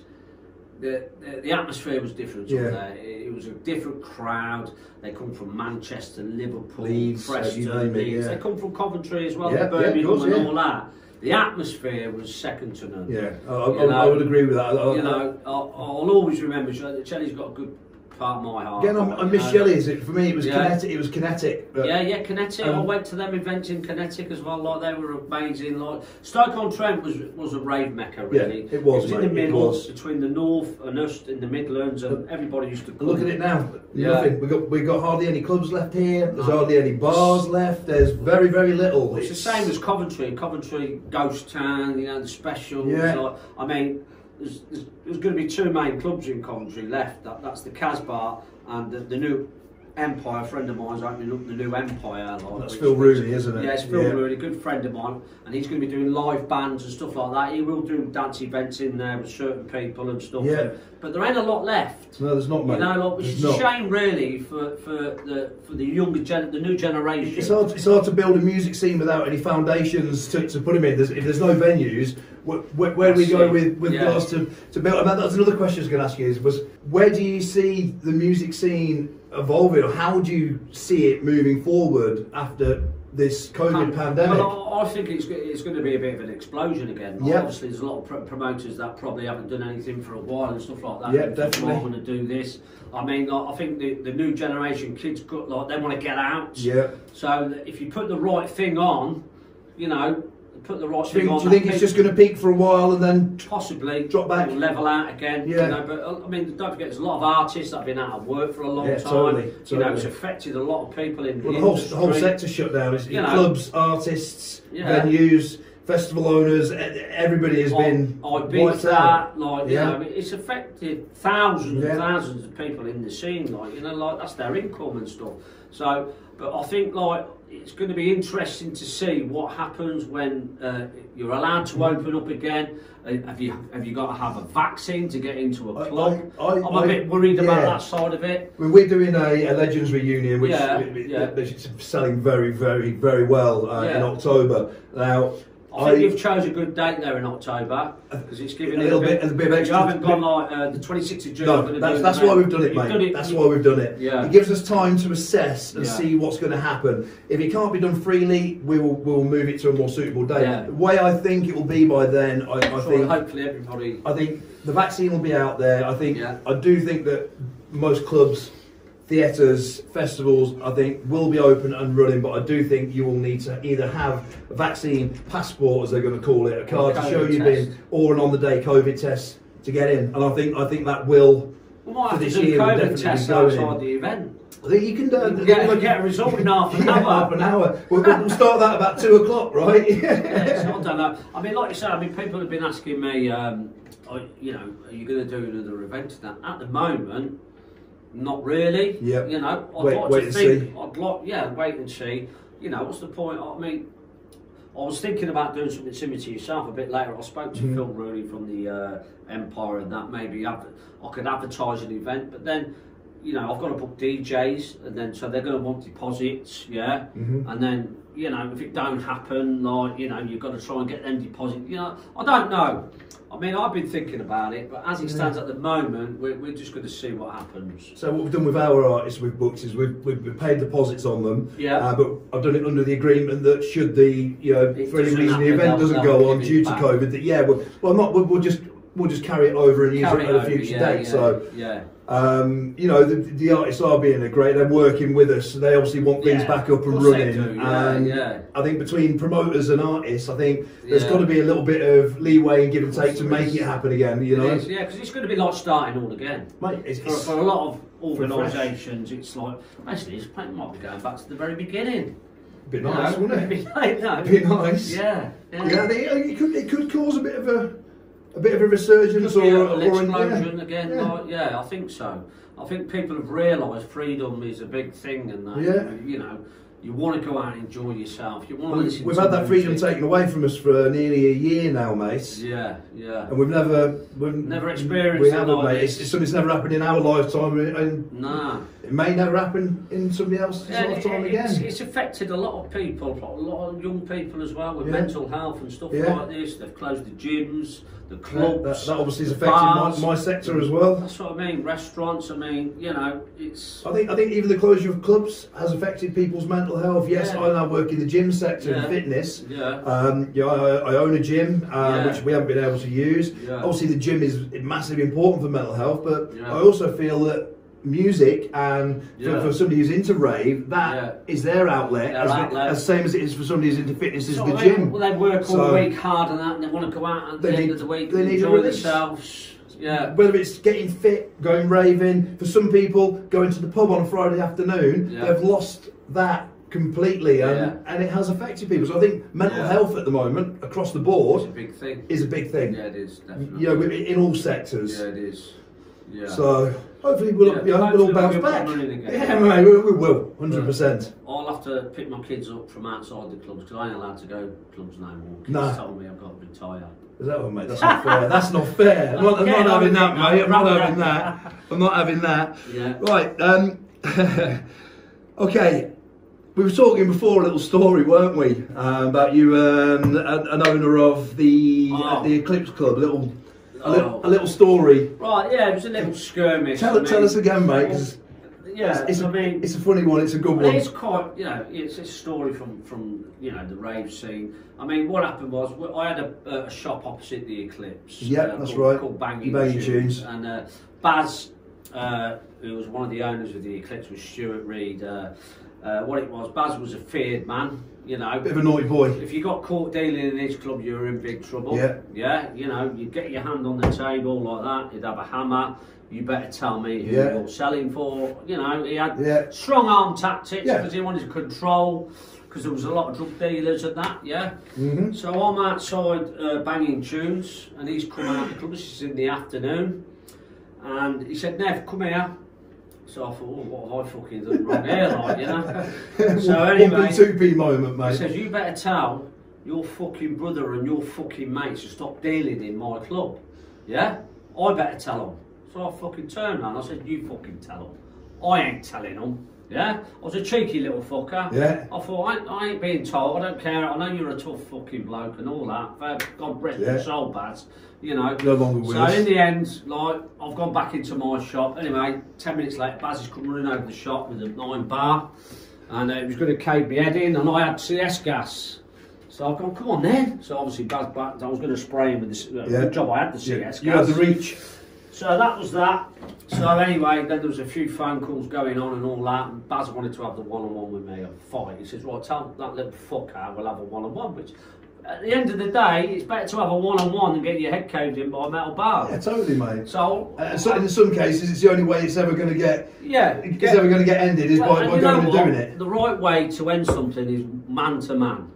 Speaker 4: the, the, the atmosphere was different
Speaker 2: Yeah.
Speaker 4: there. It, it was a different crowd. They come from Manchester, Liverpool,
Speaker 2: Leeds, uh,
Speaker 4: Preston,
Speaker 2: name it,
Speaker 4: Leeds.
Speaker 2: yeah.
Speaker 4: They come from Coventry as well,
Speaker 2: Yeah,
Speaker 4: Birmingham
Speaker 2: course,
Speaker 4: and all that. The atmosphere was second to none.
Speaker 2: yeah, I, I,
Speaker 4: You
Speaker 2: I
Speaker 4: know,
Speaker 2: would agree with that. I-
Speaker 4: You know, I'll, I'll always remember Shelley's got a good part of my heart.
Speaker 2: Again, I, I miss. Shelley's. It, for me, it was
Speaker 4: Yeah.
Speaker 2: kinetic. It was kinetic. but-
Speaker 4: Yeah, yeah, Kinetic. I
Speaker 2: Um,
Speaker 4: went to them events in Kinetic as well. Like they were amazing. Like Stoke on Trent was was a rave mecca. Really,
Speaker 2: Yeah, it was,
Speaker 4: in
Speaker 2: mate,
Speaker 4: the
Speaker 2: it
Speaker 4: middle
Speaker 2: was.
Speaker 4: between the north and us in the Midlands, and everybody used to.
Speaker 2: Look at it now.
Speaker 4: Yeah.
Speaker 2: Nothing. We got we got hardly any clubs left here. There's
Speaker 4: No.
Speaker 2: hardly any bars left. There's very very little.
Speaker 4: It's the same as Coventry. Coventry Ghost Town. You know the specials.
Speaker 2: Yeah.
Speaker 4: Like, I mean. There's, there's, going to be two main clubs in Coventry left. That, that's the Kasbah and the, the new Empire. A friend of mine's opening up the new Empire. Like,
Speaker 2: That's Phil Rooney, isn't it?
Speaker 4: Yeah, it's Phil
Speaker 2: Yeah.
Speaker 4: Rooney, a good friend of mine, and he's going to be doing live bands and stuff like that. He will do dance events in there with certain people and stuff.
Speaker 2: Yeah.
Speaker 4: But there ain't a lot left.
Speaker 2: No, there's not, mate.
Speaker 4: You know, like, which
Speaker 2: There's
Speaker 4: is a
Speaker 2: not.
Speaker 4: shame, really, for, for the for the younger gen, the new generation.
Speaker 2: It's hard, it's hard to build a music scene without any foundations to, to put them in. There's, if there's no venues, where, where, where do we go with, with
Speaker 4: Yeah.
Speaker 2: regards to, to build? And that, that's another question I was going to ask you: is was where do you see the music scene evolving, or how do you see it moving forward after this COVID
Speaker 4: Um,
Speaker 2: pandemic?
Speaker 4: Well, I, I think it's, it's going to be a bit of an explosion again.
Speaker 2: Yeah.
Speaker 4: Obviously, there's a lot of pr- promoters that probably haven't done anything for a while and stuff like that.
Speaker 2: Yeah,
Speaker 4: and
Speaker 2: definitely.
Speaker 4: "Oh, I'm to do this. I mean, like, I think the, the new generation kids got like they want to get out.
Speaker 2: yeah.
Speaker 4: So if you put the right thing on, you know, put the right
Speaker 2: Do
Speaker 4: thing
Speaker 2: think,
Speaker 4: on.
Speaker 2: do you think it's just going to peak for a while and then?
Speaker 4: possibly
Speaker 2: Drop back?
Speaker 4: level out again.
Speaker 2: Yeah.
Speaker 4: You know, but uh, I mean, don't forget, there's a lot of artists that have been out of work for a long
Speaker 2: Yeah,
Speaker 4: time.
Speaker 2: totally,
Speaker 4: You know, it's affected a lot of people in
Speaker 2: Well,
Speaker 4: the
Speaker 2: the whole, the whole sector shut down. It's
Speaker 4: You know.
Speaker 2: clubs, artists,
Speaker 4: Yeah.
Speaker 2: venues, festival owners. Everybody has been
Speaker 4: I, I
Speaker 2: wiped
Speaker 4: beat
Speaker 2: out.
Speaker 4: that, like
Speaker 2: Yeah.
Speaker 4: you know, it's affected thousands and thousands of people in the scene, like you know, like that's their income and stuff. So, but I think like it's going to be interesting to see what happens when uh, you're allowed to open up again. Uh, have you have you got to have a vaccine to get into a club?
Speaker 2: I-
Speaker 4: am a bit worried about that side of it.
Speaker 2: Well, We're doing a, a Legends reunion, which
Speaker 4: Yeah, yeah.
Speaker 2: is selling very, very, very well uh, in October. Now,
Speaker 4: I think you've chose a good date there in October because it's giving
Speaker 2: A
Speaker 4: it
Speaker 2: little bit- a bit of extra-
Speaker 4: You haven't gone like uh, the 26th of June.
Speaker 2: No, that's, that's why we've done it, mate.
Speaker 4: done it-
Speaker 2: That's
Speaker 4: you-
Speaker 2: why we've done it.
Speaker 4: Yeah.
Speaker 2: It gives us time to assess and
Speaker 4: Yeah.
Speaker 2: see what's going to happen. If it can't be done freely, we will we'll move it to a more suitable date.
Speaker 4: Yeah.
Speaker 2: The way I think it will be by then, I, I
Speaker 4: So
Speaker 2: think
Speaker 4: hopefully everybody.
Speaker 2: I think the vaccine will be out there. I think
Speaker 4: Yeah.
Speaker 2: I do think that most clubs, theatres, festivals, I think will be open and running. But I do think you will need to either have a vaccine passport, as they're going to call it, a card to show you've been, or an on-the-day COVID test to get in. And I think I think that will.
Speaker 4: We might have
Speaker 2: for
Speaker 4: to
Speaker 2: this
Speaker 4: do COVID tests outside
Speaker 2: in.
Speaker 4: the event.
Speaker 2: I think you can do.
Speaker 4: You can get, get a result in half an hour.
Speaker 2: half an hour. We'll, we'll start that about two o'clock, right?
Speaker 4: Yeah, it's not done that. I mean, like you said, I mean, people have been asking me, um, are, you know, are you going to do another event? Now, at the moment, not really.
Speaker 2: Yeah.
Speaker 4: You know, I'd
Speaker 2: Wait-
Speaker 4: like
Speaker 2: wait
Speaker 4: to think.
Speaker 2: see.
Speaker 4: I'd like, yeah, wait and see. You know, what's the point? I mean, I was thinking about doing something similar to yourself a bit later. I spoke to
Speaker 2: Mhm.
Speaker 4: Phil Rooney from the uh, Empire and that maybe I could advertise an event, but then. You know, I've got to book DJs, and then so they're going to want deposits, yeah.
Speaker 2: Mhm.
Speaker 4: And then you know, if it don't happen, like you know, you've got to try and get them deposit. You know, I don't know. I mean, I've been thinking about it, but as it stands at the moment, we're, we're just going to see what happens.
Speaker 2: So what we've done with our artists we've booked is we've, we've, we've paid deposits on them.
Speaker 4: Yeah.
Speaker 2: Uh, but I've done it under the agreement that should the you know
Speaker 4: It
Speaker 2: for any reason the event doesn't go on due to
Speaker 4: back.
Speaker 2: COVID, that yeah, well, well not we'll, we'll just we'll just carry it over and use
Speaker 4: Carry
Speaker 2: it at a future
Speaker 4: yeah,
Speaker 2: date.
Speaker 4: yeah,
Speaker 2: So
Speaker 4: yeah,
Speaker 2: um, you know the, the artists are being a great. They're working with us. They obviously want things back up and running.
Speaker 4: do, yeah,
Speaker 2: and
Speaker 4: yeah.
Speaker 2: I think between promoters and artists, I think there's got to be a little bit of leeway and give and take to make it happen again. You know,
Speaker 4: is, yeah, because it's going to be like starting all again.
Speaker 2: mate, it's,
Speaker 4: For,
Speaker 2: it's-
Speaker 4: for a lot of organisations, it's like basically it's might be going back to the very beginning.
Speaker 2: Be
Speaker 4: You
Speaker 2: nice,
Speaker 4: know,
Speaker 2: wouldn't it?
Speaker 4: Be, nice, no.
Speaker 2: Be nice.
Speaker 4: Yeah. Yeah.
Speaker 2: Yeah, they, it could it could cause a bit of a a bit of a resurgence or,
Speaker 4: a- an explosion
Speaker 2: yeah.
Speaker 4: again.
Speaker 2: Yeah.
Speaker 4: Like, yeah, I think so. I think people have realised freedom is a big thing, and that
Speaker 2: Yeah.
Speaker 4: you know, you want to go out and enjoy yourself. You want to
Speaker 2: We've,
Speaker 4: listen.
Speaker 2: we've
Speaker 4: to
Speaker 2: had that freedom
Speaker 4: music.
Speaker 2: taken away from us for nearly a year now, mate.
Speaker 4: Yeah, yeah.
Speaker 2: And we've never, we've
Speaker 4: Never experienced
Speaker 2: We haven't,
Speaker 4: like
Speaker 2: mate. It's, it's something that's never happened in our lifetime, and
Speaker 4: Nah.
Speaker 2: It may never happen in somebody else's
Speaker 4: Yeah, it-
Speaker 2: lifetime
Speaker 4: it's,
Speaker 2: again.
Speaker 4: it's affected a lot of people, a lot of young people as well with
Speaker 2: Yeah.
Speaker 4: mental health and stuff
Speaker 2: Yeah.
Speaker 4: like this. They've closed the gyms, the
Speaker 2: that,
Speaker 4: clubs.
Speaker 2: that obviously has
Speaker 4: the
Speaker 2: affected my, my sector as well.
Speaker 4: That's what I mean. Restaurants. I mean, you know, it's.
Speaker 2: I think I think even the closure of clubs has affected people's mental health. Yes. I now work in the gym sector and fitness.
Speaker 4: Yeah.
Speaker 2: Um, yeah, I, I own a gym, uh, which we haven't been able to use. Obviously, the gym is massively important for mental health, but. I also feel that music and for,
Speaker 4: Yeah.
Speaker 2: for somebody who's into rave, that is
Speaker 4: Yeah.
Speaker 2: their outlet,
Speaker 4: Their
Speaker 2: as,
Speaker 4: outlet.
Speaker 2: as same as it is for somebody who's into fitness, is
Speaker 4: So
Speaker 2: the
Speaker 4: they,
Speaker 2: gym.
Speaker 4: Well, they work all week hard and that, and they want to go out at the
Speaker 2: They
Speaker 4: end
Speaker 2: need-
Speaker 4: of the week
Speaker 2: they
Speaker 4: and
Speaker 2: need
Speaker 4: enjoy
Speaker 2: release.
Speaker 4: themselves. Yeah.
Speaker 2: Whether it's getting fit, going raving, for some people, going to the pub on a Friday afternoon,
Speaker 4: Yeah.
Speaker 2: they've lost that completely, and,
Speaker 4: Yeah.
Speaker 2: and it has affected people. So I think mental
Speaker 4: Yeah.
Speaker 2: health at the moment, across the
Speaker 4: It's
Speaker 2: board,
Speaker 4: a big thing.
Speaker 2: is a big thing.
Speaker 4: Yeah, it is. Definitely.
Speaker 2: You know, in all sectors.
Speaker 4: Yeah, it is. Yeah.
Speaker 2: So hopefully we'll,
Speaker 4: Yeah,
Speaker 2: you know, we'll all bounce back.
Speaker 4: again.
Speaker 2: Yeah, mate, we, we will, hundred percent.
Speaker 4: I'll have to pick my kids up from outside the clubs because I ain't allowed to go clubs no more. Kids
Speaker 2: No.
Speaker 4: told me I've got to retire.
Speaker 2: Is that one, mate? That's not fair. That's not fair. I'm not, I'm not having that, mate. I'm not having that. I'm not having that.
Speaker 4: Yeah.
Speaker 2: Right. Um, okay. We were talking before a little story, weren't we, um, about you, um, an, an owner of the
Speaker 4: Oh.
Speaker 2: the Eclipse Club. Little, a little,
Speaker 4: Oh.
Speaker 2: a little story.
Speaker 4: Right, yeah, it was a little skirmish.
Speaker 2: Tell,
Speaker 4: I
Speaker 2: tell us again, mate. 'cause
Speaker 4: Yeah,
Speaker 2: it's, a,
Speaker 4: I mean,
Speaker 2: it's a funny one. It's a good one.
Speaker 4: It's quite, you know, it's a story from from you know the rave scene. I mean, what happened was I had a, a shop opposite the Eclipse. uh,
Speaker 2: Yeah, that's
Speaker 4: called,
Speaker 2: right.
Speaker 4: Called Banging,
Speaker 2: Banging
Speaker 4: Tunes.
Speaker 2: Tunes.
Speaker 4: And uh, Baz, uh, who was one of the owners of the Eclipse, was Stuart Reed. Uh, uh, what it was, Baz was a feared man. You know,
Speaker 2: Bit of a naughty boy.
Speaker 4: if you got caught dealing in his club, you were in big trouble.
Speaker 2: Yeah.
Speaker 4: Yeah, you know, you'd get your hand on the table like that, you'd have a hammer, you better tell me who
Speaker 2: Yeah.
Speaker 4: you're selling for. You know, he had
Speaker 2: Yeah.
Speaker 4: strong arm tactics
Speaker 2: Yeah.
Speaker 4: because he wanted to control, because there was a lot of drug dealers and that, yeah.
Speaker 2: Mhm.
Speaker 4: So I'm outside uh, banging tunes, and he's come out the club, this is in the afternoon, and he said, Nev, come here. So I thought, oh, what have I fucking done wrong here, like, you know? so anyway,
Speaker 2: two P moment, mate.
Speaker 4: he says, you better tell your fucking brother and your fucking mates to stop dealing in my club. Yeah? I better tell them. So I fucking turned around. I said, you fucking tell them. I ain't telling them. Yeah? I was a cheeky little fucker.
Speaker 2: Yeah.
Speaker 4: I thought, I, I ain't being told. I don't care. I know you're a tough fucking bloke and all that. But God rest
Speaker 2: Yeah.
Speaker 4: your soul, Baz. You know.
Speaker 2: No longer with
Speaker 4: so
Speaker 2: us.
Speaker 4: in the end, like, I've gone back into my shop. Anyway, 10 minutes later, Baz has come running over the shop with a nine bar. And uh, he was going to cave me head in, and I had CS gas. So I've gone, come on then. So obviously, Baz I was going to spray him with this. Uh,
Speaker 2: Yeah.
Speaker 4: Good job I had the
Speaker 2: Yeah.
Speaker 4: CS
Speaker 2: You
Speaker 4: gas.
Speaker 2: had the reach.
Speaker 4: So that was that. So anyway, then there was a few phone calls going on and all that. And Baz wanted to have the one-on-one with me, a fight. He says, "Right, tell that little fucker we'll have a one-on-one." Which, at the end of the day, it's better to have a one-on-one than get your head caved in by a metal bar.
Speaker 2: Yeah, totally, mate.
Speaker 4: So,
Speaker 2: Uh, so in some cases, it's the only way it's ever going to get.
Speaker 4: yeah,
Speaker 2: It's ever going to get ended is
Speaker 4: Well,
Speaker 2: by, by going and doing it.
Speaker 4: The right way to end something is man to man.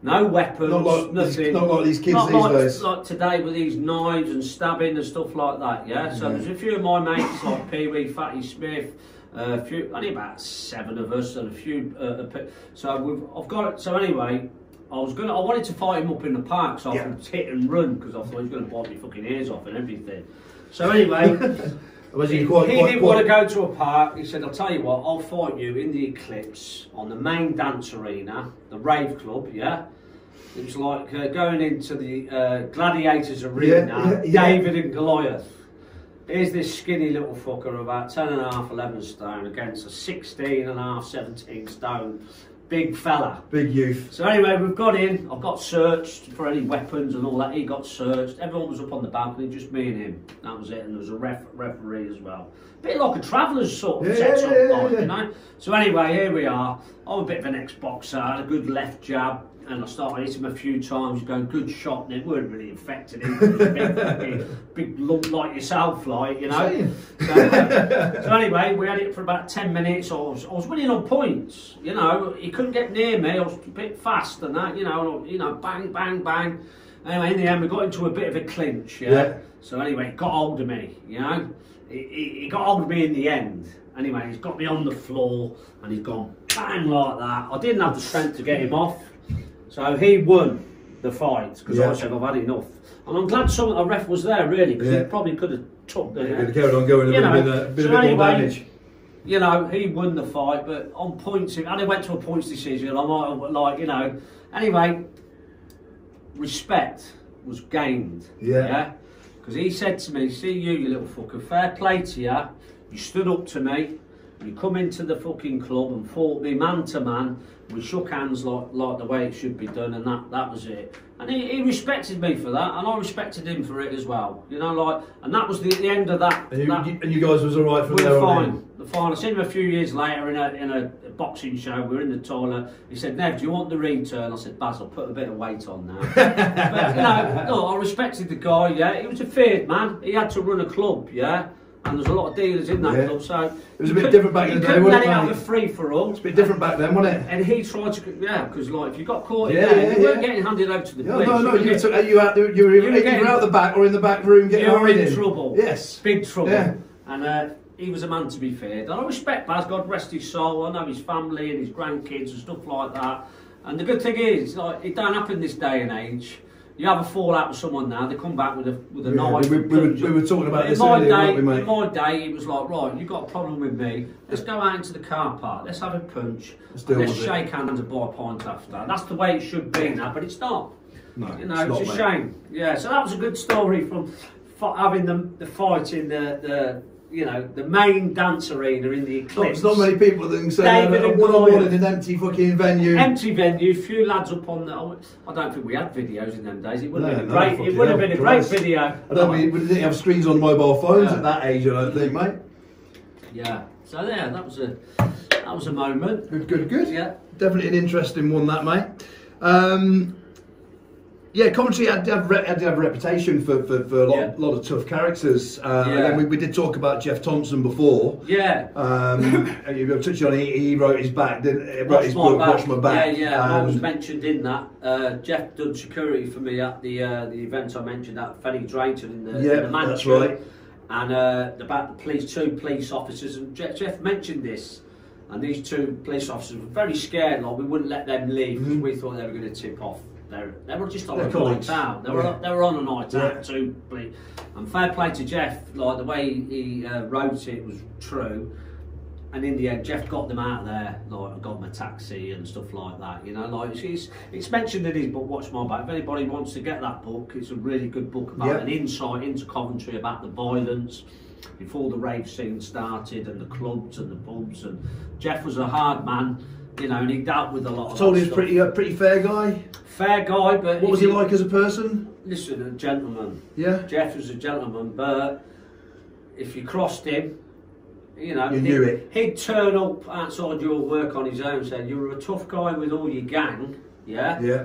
Speaker 4: No weapons,
Speaker 2: Not like
Speaker 4: nothing.
Speaker 2: not like these kids
Speaker 4: Not
Speaker 2: these
Speaker 4: like,
Speaker 2: days.
Speaker 4: like today with these knives and stabbing and stuff like that. Yeah. So
Speaker 2: Yeah.
Speaker 4: there's a few of my mates like Pee Wee, Fatty Smith. uh, A few, only about seven of us, and a few. Uh, so we've, I've got it. So anyway, I was gonna. I wanted to fight him up in the park, so I
Speaker 2: Yeah.
Speaker 4: could hit and run because I thought he was gonna bite me fucking ears off and everything. So anyway.
Speaker 2: Was
Speaker 4: He,
Speaker 2: he quite,
Speaker 4: he
Speaker 2: quite,
Speaker 4: didn't want to go to a park. He said, I'll tell you what, I'll fight you in the Eclipse on the main dance arena, the rave club, yeah? It was like uh, going into the uh, Gladiators arena,
Speaker 2: Yeah, yeah, yeah.
Speaker 4: David and Goliath. Here's this skinny little fucker about 10 and a half, 11 stone against a 16 and a half, 17 stone big fella.
Speaker 2: Big youth.
Speaker 4: So anyway, we've got in. I've got searched for any weapons and all that. He got searched. Everyone was up on the balcony, just me and him. That was it. And there was a ref- referee as well. bit like a traveller's sort of
Speaker 2: Yeah,
Speaker 4: setup,
Speaker 2: yeah, yeah,
Speaker 4: like, you know. So anyway, here we are. I'm a bit of an ex-boxer. Had a good left jab. And I started hitting him a few times, going good shot, and it weren't really affecting him. 'cause he's a big, lump like yourself, like you know. So, uh, so anyway, we had it for about ten minutes. I was, I was winning on points. You know, he couldn't get near me. I was a bit fast and that. You know, you know, bang, bang, bang. Anyway, in the end, we got into a bit of a clinch. Yeah.
Speaker 2: Yeah.
Speaker 4: So anyway, he got hold of me. You know, he, he, he got hold of me in the end. Anyway, he's got me on the floor and he's gone bang like that. I didn't have the strength to get him off, so he won the fight because
Speaker 2: Yeah.
Speaker 4: I said I've had enough. And I'm glad some a ref was there really because
Speaker 2: Yeah.
Speaker 4: he probably could have took the.
Speaker 2: Have carried on going,
Speaker 4: You
Speaker 2: there would
Speaker 4: know,
Speaker 2: been a uh, bit,
Speaker 4: so
Speaker 2: a bit more
Speaker 4: anyway,
Speaker 2: damage.
Speaker 4: You know, he won the fight, but on points, and it went to a points decision. I might have, like, you know. Anyway, respect was gained.
Speaker 2: Yeah.
Speaker 4: Yeah. Because he said to me, "See you, you little fucker. Fair play to you. You stood up to me. You come into the fucking club and fought me man to man. We shook hands like like the way it should be done, and that that was it. And he, he respected me for that, and I respected him for it as well. You know, like, and that was the, the end of that.
Speaker 2: And you,
Speaker 4: that
Speaker 2: and you guys was all right from
Speaker 4: we
Speaker 2: there
Speaker 4: were
Speaker 2: on
Speaker 4: fine.
Speaker 2: in?
Speaker 4: The fine. I seen him a few years later in a in a boxing show. We were in the toilet. He said, "Nev, do you want the return?" I said, "Basil, put a bit of weight on now." but you know, no, I respected the guy. Yeah, he was a feared man. He had to run a club. Yeah. And there's a lot of dealers in that
Speaker 2: Yeah.
Speaker 4: club, so it
Speaker 2: was a bit different back in the day,
Speaker 4: couldn't let
Speaker 2: it,
Speaker 4: have a free for all.
Speaker 2: It's a bit different back then, wasn't it?
Speaker 4: And he tried to, yeah, because like if you got caught
Speaker 2: Yeah,
Speaker 4: in there,
Speaker 2: yeah,
Speaker 4: you weren't getting handed over to the
Speaker 2: Yeah,
Speaker 4: police.
Speaker 2: no, no,
Speaker 4: were
Speaker 2: you,
Speaker 4: getting-
Speaker 2: took, you, out, you, were, you, were
Speaker 4: You were getting-
Speaker 2: out the back or in the back room getting
Speaker 4: you were
Speaker 2: ironed
Speaker 4: in trouble.
Speaker 2: Yes.
Speaker 4: Big trouble.
Speaker 2: Yeah.
Speaker 4: And uh, he was a man to be feared. And I respect Baz, God rest his soul. I know his family and his grandkids and stuff like that. And the good thing is, like, it don't happen this day and age. You have a fallout with someone now, they come back with a with a
Speaker 2: Yeah,
Speaker 4: knife.
Speaker 2: we- we were- we were talking about
Speaker 4: in
Speaker 2: this
Speaker 4: my
Speaker 2: earlier,
Speaker 4: day,
Speaker 2: we, mate?
Speaker 4: In my day, it was like, right, you've got a problem with me. Let's go out into the car park. Let's have a punch.
Speaker 2: Let's
Speaker 4: let's
Speaker 2: with it.
Speaker 4: shake hands and buy a pint after. That's the way it should be now, but it's not.
Speaker 2: No,
Speaker 4: You
Speaker 2: it's
Speaker 4: know,
Speaker 2: not,
Speaker 4: it's, a
Speaker 2: mate.
Speaker 4: shame. Yeah, so that was a good story from f- having the, the fight in the, the you know the main dance arena in the Eclipse.
Speaker 2: there's not many people that can say
Speaker 4: David
Speaker 2: that
Speaker 4: and
Speaker 2: one on one
Speaker 4: Goliath.
Speaker 2: in an empty fucking venue.
Speaker 4: Empty venue, few lads up on the. I don't think we had videos in them days. It would have
Speaker 2: No,
Speaker 4: been a great. It would have been a great video.
Speaker 2: I don't mean we didn't have screens on mobile phones
Speaker 4: Yeah.
Speaker 2: at that age. I don't think, mate.
Speaker 4: Yeah. So yeah, that was a that was a moment.
Speaker 2: Good, good, good.
Speaker 4: Yeah.
Speaker 2: Definitely an interesting one, that mate. Um, yeah, Coventry had, had, re- had, have a reputation for, for, for a lot,
Speaker 4: Yeah.
Speaker 2: lot of tough characters. Uh,
Speaker 4: Yeah.
Speaker 2: And then we, we did talk about Geoff Thompson before.
Speaker 4: Yeah.
Speaker 2: Um, you touched on he, he wrote his back, didn't he? Wrote
Speaker 4: Watch
Speaker 2: his book,
Speaker 4: back.
Speaker 2: Watch My Back.
Speaker 4: Yeah, yeah. I was mentioned in that. Uh, Geoff done security for me at the uh, the event I mentioned at Fenny Drayton in the,
Speaker 2: Yeah,
Speaker 4: in the mansion.
Speaker 2: that's right.
Speaker 4: And uh, about the police, two police officers, and Geoff, Geoff mentioned this. And these two police officers were very scared. Like we wouldn't let them leave because
Speaker 2: Mhm.
Speaker 4: we thought they were going to tip off. They were, they were just on
Speaker 2: They're
Speaker 4: a night out. They were
Speaker 2: Yeah.
Speaker 4: they were on a night
Speaker 2: Yeah.
Speaker 4: out too. And fair play to Geoff. Like the way he uh, wrote it was true. And in the end, Geoff got them out of there. Like, I got them a taxi and stuff like that. You know, like it's, it's, mentioned in his book, Watch My Back. If anybody wants to get that book, it's a really good book about an insight into Coventry about the violence before the rave scene started and the clubs and the pubs. And Geoff was a hard man, you know, and he dealt with a lot of
Speaker 2: he was pretty, a pretty fair guy.
Speaker 4: fair guy, but
Speaker 2: What was he
Speaker 4: you-
Speaker 2: like as a person?
Speaker 4: Listen, a gentleman.
Speaker 2: Yeah.
Speaker 4: Geoff was a gentleman, but if you crossed him, you know,
Speaker 2: You
Speaker 4: he'd,
Speaker 2: knew it.
Speaker 4: he'd turn up outside your work on his own, saying, "You're a tough guy with all your gang, yeah.
Speaker 2: Yeah.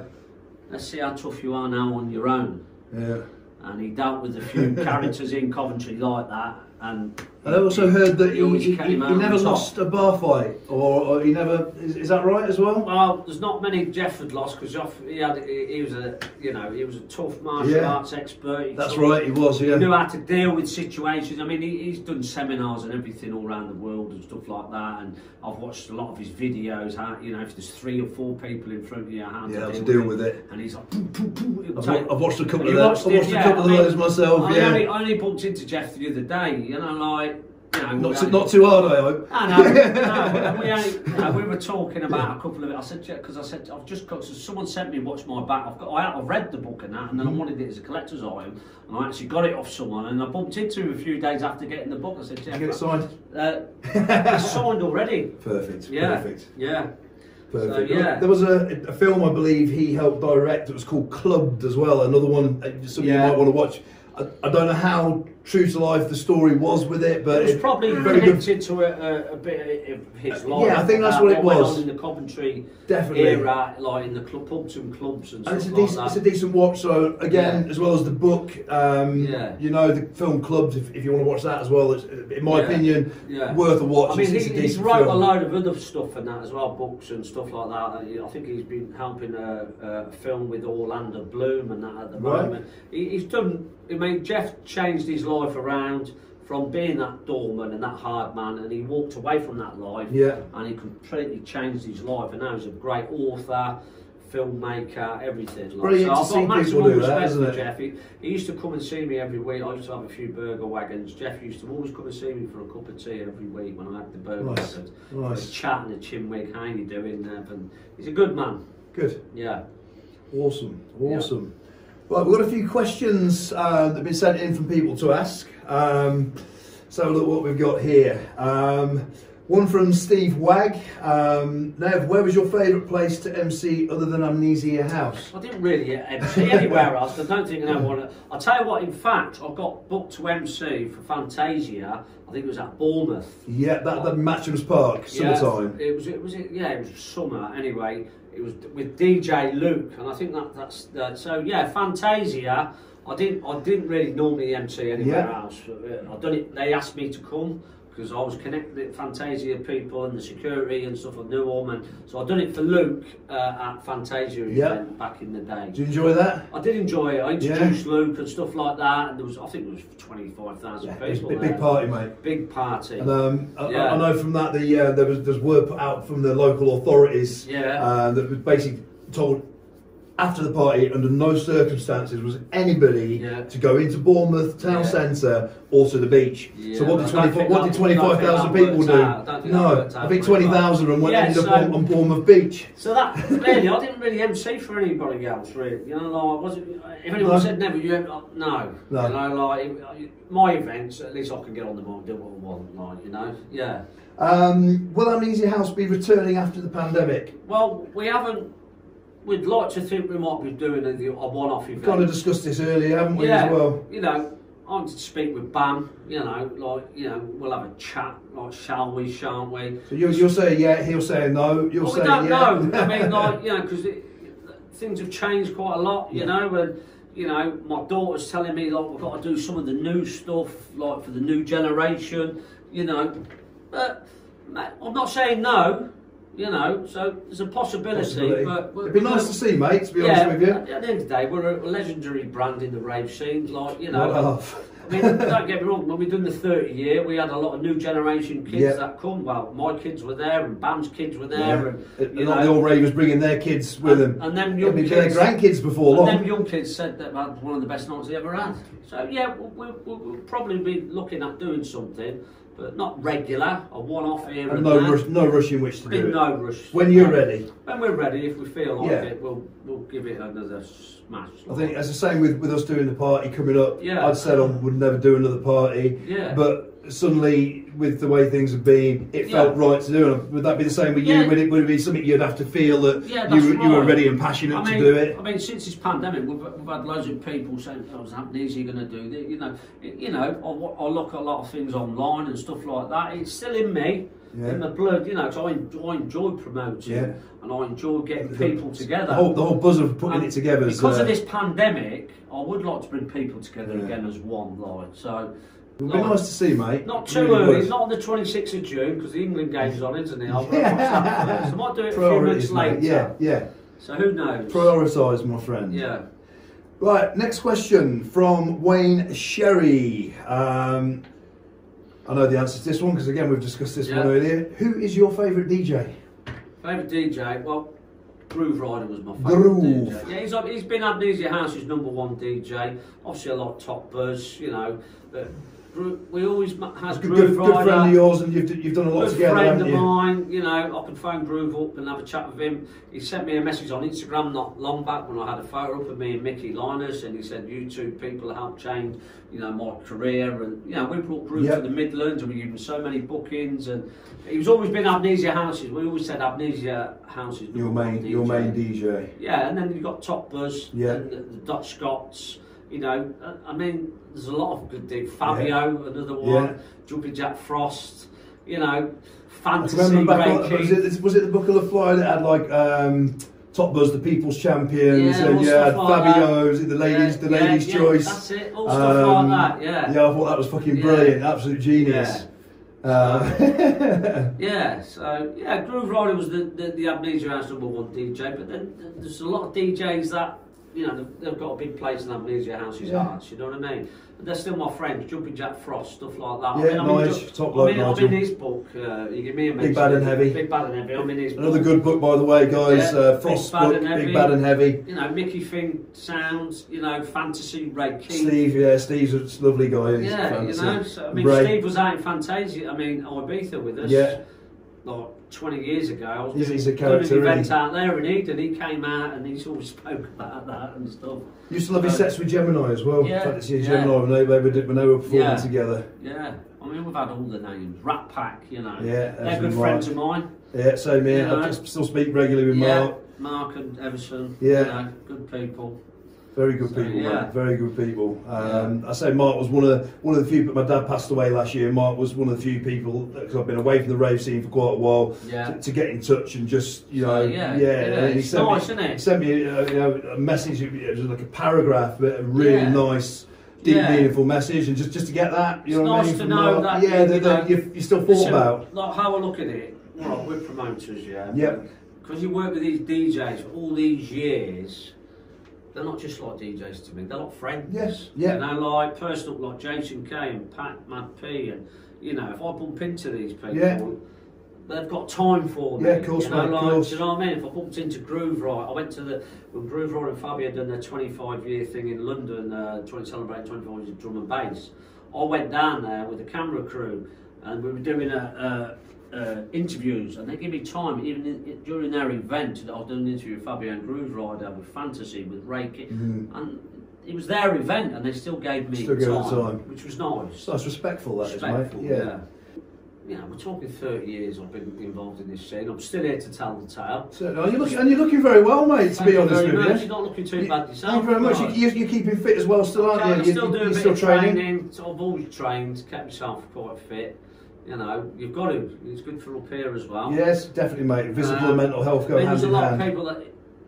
Speaker 4: Let's see how tough you are now on your own."
Speaker 2: Yeah.
Speaker 4: And he dealt with a few characters in Coventry like that, and
Speaker 2: I also heard that
Speaker 4: he
Speaker 2: he,
Speaker 4: always
Speaker 2: he, he,
Speaker 4: came out
Speaker 2: he never lost a bar fight, or, or he never. Is, is that right as well?
Speaker 4: Well, there's not many Geoff had lost because he had he, was a you know he was a tough martial
Speaker 2: Yeah.
Speaker 4: arts expert. He
Speaker 2: That's
Speaker 4: took-
Speaker 2: right, he was.
Speaker 4: He knew how to deal with situations. I mean, he, he's done seminars and everything all around the world and stuff like that. And I've watched a lot of his videos. How you know, if there's three or four people in front of you, how
Speaker 2: Yeah,
Speaker 4: to
Speaker 2: to
Speaker 4: deal,
Speaker 2: deal with it.
Speaker 4: And he's like, poo, poo, poo.
Speaker 2: I've,
Speaker 4: take-
Speaker 2: I've watched a couple of those. I've
Speaker 4: it,
Speaker 2: watched a
Speaker 4: yeah,
Speaker 2: couple
Speaker 4: I mean,
Speaker 2: of those myself.
Speaker 4: I
Speaker 2: yeah.
Speaker 4: only, I only bumped into Geoff the other day. You know, like you know,
Speaker 2: not, too, not too hard, I hope.
Speaker 4: I know. no, we, only, you know, we were talking about a couple of it. I said because I said I've just got. So someone sent me Watch My Back. I've got. I, I've read the book and that, and then
Speaker 2: Mm-hmm.
Speaker 4: I wanted it as a collector's item, and I actually got it off someone, and I bumped into him a few days after getting the book. I said, Geoff,
Speaker 2: Get it signed.
Speaker 4: Uh, it's signed already.
Speaker 2: Perfect.
Speaker 4: Yeah.
Speaker 2: Perfect.
Speaker 4: Yeah.
Speaker 2: Perfect.
Speaker 4: So, yeah.
Speaker 2: There was a, a film I believe he helped direct. It was called Clubbed as well. Another one, something
Speaker 4: Yeah.
Speaker 2: you might want to watch. I, I don't know how true to life the story was with it, but
Speaker 4: It was
Speaker 2: it-
Speaker 4: probably
Speaker 2: very good.
Speaker 4: to a, a, a bit of his life.
Speaker 2: Yeah, I think that's
Speaker 4: uh,
Speaker 2: what it was.
Speaker 4: in the Coventry
Speaker 2: Definitely.
Speaker 4: era, like in the club, pubs and clubs and
Speaker 2: And
Speaker 4: stuff
Speaker 2: it's a
Speaker 4: like
Speaker 2: decent,
Speaker 4: that.
Speaker 2: it's a decent watch. So again,
Speaker 4: Yeah.
Speaker 2: as well as the book, um,
Speaker 4: Yeah.
Speaker 2: you know, the film clubs. If, if you want to watch that as well, it's, in my
Speaker 4: Yeah.
Speaker 2: opinion,
Speaker 4: Yeah.
Speaker 2: worth a watch.
Speaker 4: I mean,
Speaker 2: it's,
Speaker 4: he,
Speaker 2: it's
Speaker 4: he's wrote a load of other stuff and that as well, books and stuff like that. And, you know, I think he's been helping a, a film with Orlando Bloom and that at the
Speaker 2: Right.
Speaker 4: moment. He, he's done. I mean, Geoff changed his life around from being that doorman and that hard man, and he walked away from that life.
Speaker 2: Yeah.
Speaker 4: And he completely changed his life, and now he's a great author. Filmmaker, everything. Like,
Speaker 2: Brilliant
Speaker 4: so
Speaker 2: to
Speaker 4: I've got maximum
Speaker 2: people do that,
Speaker 4: respect for? Geoff. He, he used to come and see me every week. I used to have a few burger wagons. Geoff used to always come and see me for a cup of tea every week when I had the burger
Speaker 2: Nice,
Speaker 4: wagons.
Speaker 2: nice.
Speaker 4: A chat and a chinwig. How you doing, Evan? He's a good man.
Speaker 2: Good.
Speaker 4: Yeah.
Speaker 2: Awesome, awesome. Right, we've got a few questions uh, that have been sent in from people to ask. Um, so look what we've got here. Um, one from Steve Wagg. Um, Nev, where was your favourite place to MC other than Amnesia House?
Speaker 4: I didn't really MC anywhere else. I don't think I want to. I'll tell you what. In fact, I got booked to MC for Fantazia. I think it was at Bournemouth.
Speaker 2: Yeah, that, that Matcham's Park, summertime.
Speaker 4: Yeah, it was. It was. Yeah, it was summer. Anyway, it was with DJ Luke, and I think that that's that. So yeah, Fantazia. I didn't. I didn't really normally MC anywhere
Speaker 2: Yeah.
Speaker 4: else. Uh, I done it. They asked me to come because I was connected with Fantazia people and the security and stuff. I knew them, and so I done it for Luke uh, at Fantazia
Speaker 2: Yeah.
Speaker 4: event back in the day.
Speaker 2: Did you enjoy that?
Speaker 4: I did enjoy it. I introduced Luke and stuff like that, and there was. I think there was twenty five thousand
Speaker 2: Yeah, it was a
Speaker 4: people.
Speaker 2: big, big party, mate.
Speaker 4: Big party.
Speaker 2: And um, I,
Speaker 4: Yeah.
Speaker 2: I know from that the uh, there was there's word put out from the local authorities
Speaker 4: Yeah.
Speaker 2: uh, that was basically told after the party under no circumstances was anybody
Speaker 4: Yeah.
Speaker 2: to go into Bournemouth town
Speaker 4: Yeah.
Speaker 2: centre or to the beach.
Speaker 4: Yeah,
Speaker 2: so what did
Speaker 4: I
Speaker 2: 24, what did twenty five thousand
Speaker 4: I don't think
Speaker 2: people do?
Speaker 4: worked out. I don't think that
Speaker 2: No, I think twenty thousand and went ended
Speaker 4: so-
Speaker 2: up on, on Bournemouth beach.
Speaker 4: So that really, I didn't really MC for anybody else, really. You know, like, was it, if anyone
Speaker 2: No.
Speaker 4: said never, you ever, no.
Speaker 2: No.
Speaker 4: You know, like my events, at least I can get on them and do what I want, like you know, yeah.
Speaker 2: Um, will Amnesia House be returning after the pandemic?
Speaker 4: Well, we haven't. We'd like to think we might be doing a, a one-off event.
Speaker 2: Kind of discussed this earlier, haven't we,
Speaker 4: yeah,
Speaker 2: as well?
Speaker 4: you know, I want to speak with Bam. You know, like you know, we'll have a chat. Like, shall we? Shan't we?
Speaker 2: So you're, you're saying yeah, he'll say no, you'll
Speaker 4: Well,
Speaker 2: say
Speaker 4: we don't
Speaker 2: yeah.
Speaker 4: know. I mean, like you know, because things have changed quite a lot. You
Speaker 2: Yeah.
Speaker 4: know, and you know, my daughter's telling me like we've got to do some of the new stuff, like for the new generation. You know, but I'm not saying no. You know, so there's a possibility.
Speaker 2: Possibility.
Speaker 4: But
Speaker 2: It'd be nice to see, mate, to be honest with you.
Speaker 4: At the end of the day, we're a legendary brand in the rave scene. Like you know, I mean, don't get me wrong, when we done the 30 year, we had a lot of new generation kids
Speaker 2: Yeah.
Speaker 4: that come. Well, my kids were there, and Bam's kids were there,
Speaker 2: Yeah.
Speaker 4: and
Speaker 2: A
Speaker 4: you
Speaker 2: lot of the
Speaker 4: know,
Speaker 2: old ravers bringing their kids with
Speaker 4: and,
Speaker 2: them.
Speaker 4: and them young
Speaker 2: be their grandkids before
Speaker 4: and
Speaker 2: long.
Speaker 4: them young kids said that that was one of the best nights they ever had. So yeah, we'll, we'll, we'll probably be looking at doing something, but not regular, a one-off here
Speaker 2: and
Speaker 4: and
Speaker 2: no rush, no rush in which to
Speaker 4: Been
Speaker 2: do it.
Speaker 4: no rush.
Speaker 2: When you're ready.
Speaker 4: When we're ready, if we feel like
Speaker 2: Yeah.
Speaker 4: it, we'll we'll give it another smash.
Speaker 2: I think it's the same with, with us doing the party coming up.
Speaker 4: Yeah.
Speaker 2: I'd said I would never do another party.
Speaker 4: Yeah.
Speaker 2: But suddenly, with the way things have been, it
Speaker 4: Yeah.
Speaker 2: felt right to do it. Would that be the same with
Speaker 4: Yeah.
Speaker 2: you? Would it, would it be something you'd have to feel that
Speaker 4: Yeah,
Speaker 2: you,
Speaker 4: that's
Speaker 2: you were ready and passionate
Speaker 4: I mean,
Speaker 2: to do it?
Speaker 4: I mean, since this pandemic, we've, we've had loads of people saying, "Oh, is Amnesia going to do this?" You know, it- you know. I, I look at a lot of things online and stuff like that. It's still in me,
Speaker 2: Yeah.
Speaker 4: in the blood. You know, I, enjoy, I enjoy promoting
Speaker 2: Yeah.
Speaker 4: and I enjoy getting people together.
Speaker 2: The whole, the whole buzz of putting
Speaker 4: And
Speaker 2: it together.
Speaker 4: because
Speaker 2: uh,
Speaker 4: of this pandemic, I would like to bring people together
Speaker 2: Yeah.
Speaker 4: again as one. Like so.
Speaker 2: It would be nice to see, mate.
Speaker 4: Not too
Speaker 2: really
Speaker 4: early,
Speaker 2: would.
Speaker 4: not on the 26th of June, because the England game's on, isn't it? I'll watch that first. I might do it a few
Speaker 2: Priorities, mate.
Speaker 4: later.
Speaker 2: Yeah, yeah.
Speaker 4: So who knows?
Speaker 2: Prioritise, my friend.
Speaker 4: Yeah.
Speaker 2: Right, next question from Wayne Sherry. Um, I know the answer to this one because again we've discussed this
Speaker 4: Yeah.
Speaker 2: one earlier. Who is your favourite DJ?
Speaker 4: Favourite DJ? Well, Grooverider was my favourite
Speaker 2: Groove.
Speaker 4: DJ. Yeah, he's, he's been Amnesia House's number one DJ. Obviously, a lot of top buzz, you know. But we always has
Speaker 2: Good,
Speaker 4: Groove
Speaker 2: good, good friend of yours, and you've, you've done a lot
Speaker 4: Good
Speaker 2: together,
Speaker 4: friend
Speaker 2: haven't
Speaker 4: of
Speaker 2: you?
Speaker 4: mine, you know, I could phone Groove up and have a chat with him. He sent me a message on Instagram not long back when I had a photo up of me and Mickey Lynas, and he said, "You two people helped change, you know, my career." And you know, we brought Groove
Speaker 2: Yep.
Speaker 4: to the Midlands, and we given so many bookings. And he's always been Amnesia Houses. We always said Amnesia Houses.
Speaker 2: Your main,
Speaker 4: one
Speaker 2: your
Speaker 4: DJ.
Speaker 2: main DJ.
Speaker 4: Yeah, and then you've got Top Buzz,
Speaker 2: Yeah.
Speaker 4: and the, the Dutch Scots. You know, I- I mean, there's a lot of good things. Fabio, another one.
Speaker 2: Yeah.
Speaker 4: Jumping Jack Frost. You know,
Speaker 2: I
Speaker 4: fantasy.
Speaker 2: remember back on, was it, was it the Buckle of the Fly that had like um, Top Buzz, the People's Champions,
Speaker 4: Yeah,
Speaker 2: and yeah,
Speaker 4: stuff like
Speaker 2: Fabio's, the ladies,
Speaker 4: Yeah,
Speaker 2: the
Speaker 4: yeah,
Speaker 2: ladies'
Speaker 4: yeah,
Speaker 2: choice.
Speaker 4: That's it. All stuff
Speaker 2: Um,
Speaker 4: like that. Yeah.
Speaker 2: Yeah, I thought that was fucking
Speaker 4: Yeah.
Speaker 2: brilliant, absolute genius. Uh,
Speaker 4: Yeah, so yeah, Grooverider was the, the, the Amnesia House number one DJ, but then there's a lot of DJs that, you know, they've, they've got a big place in Amnesia House's
Speaker 2: Yeah.
Speaker 4: hearts, you know what I mean? But they're still my friends, Jumping Jack Frost, stuff like that.
Speaker 2: Yeah,
Speaker 4: I'm in
Speaker 2: nice,
Speaker 4: Ju-
Speaker 2: top
Speaker 4: I'm
Speaker 2: bloke,
Speaker 4: I'm in his book, uh, you give me a
Speaker 2: Big Bad and Heavy.
Speaker 4: Big Bad and Heavy, I'm in his
Speaker 2: Another
Speaker 4: book.
Speaker 2: good book, by the way, guys.
Speaker 4: Yeah,
Speaker 2: uh,
Speaker 4: Big
Speaker 2: Frost's
Speaker 4: Bad
Speaker 2: book,
Speaker 4: and Heavy.
Speaker 2: Big Bad and Heavy.
Speaker 4: You know, Mickey Finn sounds, you know, fantasy, Ray Keith.
Speaker 2: Steve, yeah, Steve's a lovely guy. He's
Speaker 4: Yeah, you know, so, I mean,
Speaker 2: Ray.
Speaker 4: Steve was out in Fantazia, I mean, Ibiza with us.
Speaker 2: Yeah.
Speaker 4: Like 20 years ago, I was
Speaker 2: He's-
Speaker 4: doing,
Speaker 2: he's a character,
Speaker 4: an event
Speaker 2: he?
Speaker 4: out there in Eden. He came out and he sort of spoke about that and stuff.
Speaker 2: Used to love his sets with Gemini as well.
Speaker 4: yeah, yeah.
Speaker 2: Gemini when they, when they, when they were performing
Speaker 4: Yeah.
Speaker 2: together.
Speaker 4: Yeah, I mean, we've had all the names. Rat Pack, you know.
Speaker 2: Yeah,
Speaker 4: They're good friends of mine.
Speaker 2: Yeah, same here.
Speaker 4: You know.
Speaker 2: I still speak regularly with
Speaker 4: yeah,
Speaker 2: Mark.
Speaker 4: Mark and Everson.
Speaker 2: Yeah.
Speaker 4: You know, good people.
Speaker 2: Very good
Speaker 4: So,
Speaker 2: people,
Speaker 4: yeah.
Speaker 2: man. Very good people. Um, I say Mark was one of the, one of the few. But my dad passed away last year. Mark was one of the few people because I've been away from the rave scene for quite a while.
Speaker 4: Yeah.
Speaker 2: To, to get in touch and just you
Speaker 4: So,
Speaker 2: know,
Speaker 4: yeah,
Speaker 2: yeah,
Speaker 4: yeah,
Speaker 2: and he
Speaker 4: it's
Speaker 2: sent
Speaker 4: nice,
Speaker 2: me,
Speaker 4: isn't it?
Speaker 2: he sent me uh, you know, a message. It was like a paragraph, but a really
Speaker 4: Yeah.
Speaker 2: nice. Deep,
Speaker 4: Yeah.
Speaker 2: meaningful message, and just, just to get that, you
Speaker 4: It's
Speaker 2: know what I
Speaker 4: nice
Speaker 2: mean?
Speaker 4: to know
Speaker 2: Mark.
Speaker 4: that,
Speaker 2: yeah,
Speaker 4: you
Speaker 2: that, that you, you still thought
Speaker 4: Listen,
Speaker 2: about.
Speaker 4: Like how I look at it, well, we're promoters, yeah.
Speaker 2: Yep.
Speaker 4: Because you work with these DJs all these years, they're not just like DJs to me, they're like friends.
Speaker 2: Yes, yeah.
Speaker 4: You know, like personal, like Jason Kaye and Pat, Mad P, and you know, if I bump into these people,
Speaker 2: Yeah.
Speaker 4: they've got time for me.
Speaker 2: Yeah, of course,
Speaker 4: you know,
Speaker 2: mate, of
Speaker 4: like,
Speaker 2: course.
Speaker 4: Do you know what I mean? If I bumped into Groove Right, I went to the when Groove Right and Fabio done their 25 year thing in London, uh, 20 celebrating 25 years of drum and bass. I went down there with the camera crew, and we were doing a. a uh, interviews and they give me time even in, during their event that I was doing an interview with Fabio and Grooverider with Fantasy with Reiki and it was their event and they still gave me.
Speaker 2: Still gave
Speaker 4: time,
Speaker 2: time.
Speaker 4: which was nice
Speaker 2: nice, respectful that is,
Speaker 4: respectful,
Speaker 2: mate.
Speaker 4: yeah. You know, we're talking 30 years I've been involved in this scene. I'm still here to tell the tale.
Speaker 2: So, no, you're looking, and you're looking very well, mate. To
Speaker 4: Thank
Speaker 2: be
Speaker 4: you
Speaker 2: honest
Speaker 4: very
Speaker 2: with
Speaker 4: much.
Speaker 2: you.
Speaker 4: You're not looking too
Speaker 2: You-
Speaker 4: bad yourself.
Speaker 2: Thank you very much. You,
Speaker 4: Right.
Speaker 2: you're, you're keeping fit as well, still, aren't you?
Speaker 4: I
Speaker 2: You-
Speaker 4: still
Speaker 2: you-
Speaker 4: do a
Speaker 2: you're
Speaker 4: bit
Speaker 2: still
Speaker 4: of
Speaker 2: training.
Speaker 4: training. So I've always trained, kept myself quite fit. You know, you've got to. It's good for up here as well.
Speaker 2: Yes, definitely, mate. Physical
Speaker 4: Um,
Speaker 2: and mental health go
Speaker 4: I mean,
Speaker 2: hand
Speaker 4: there's a lot
Speaker 2: hand.
Speaker 4: of people that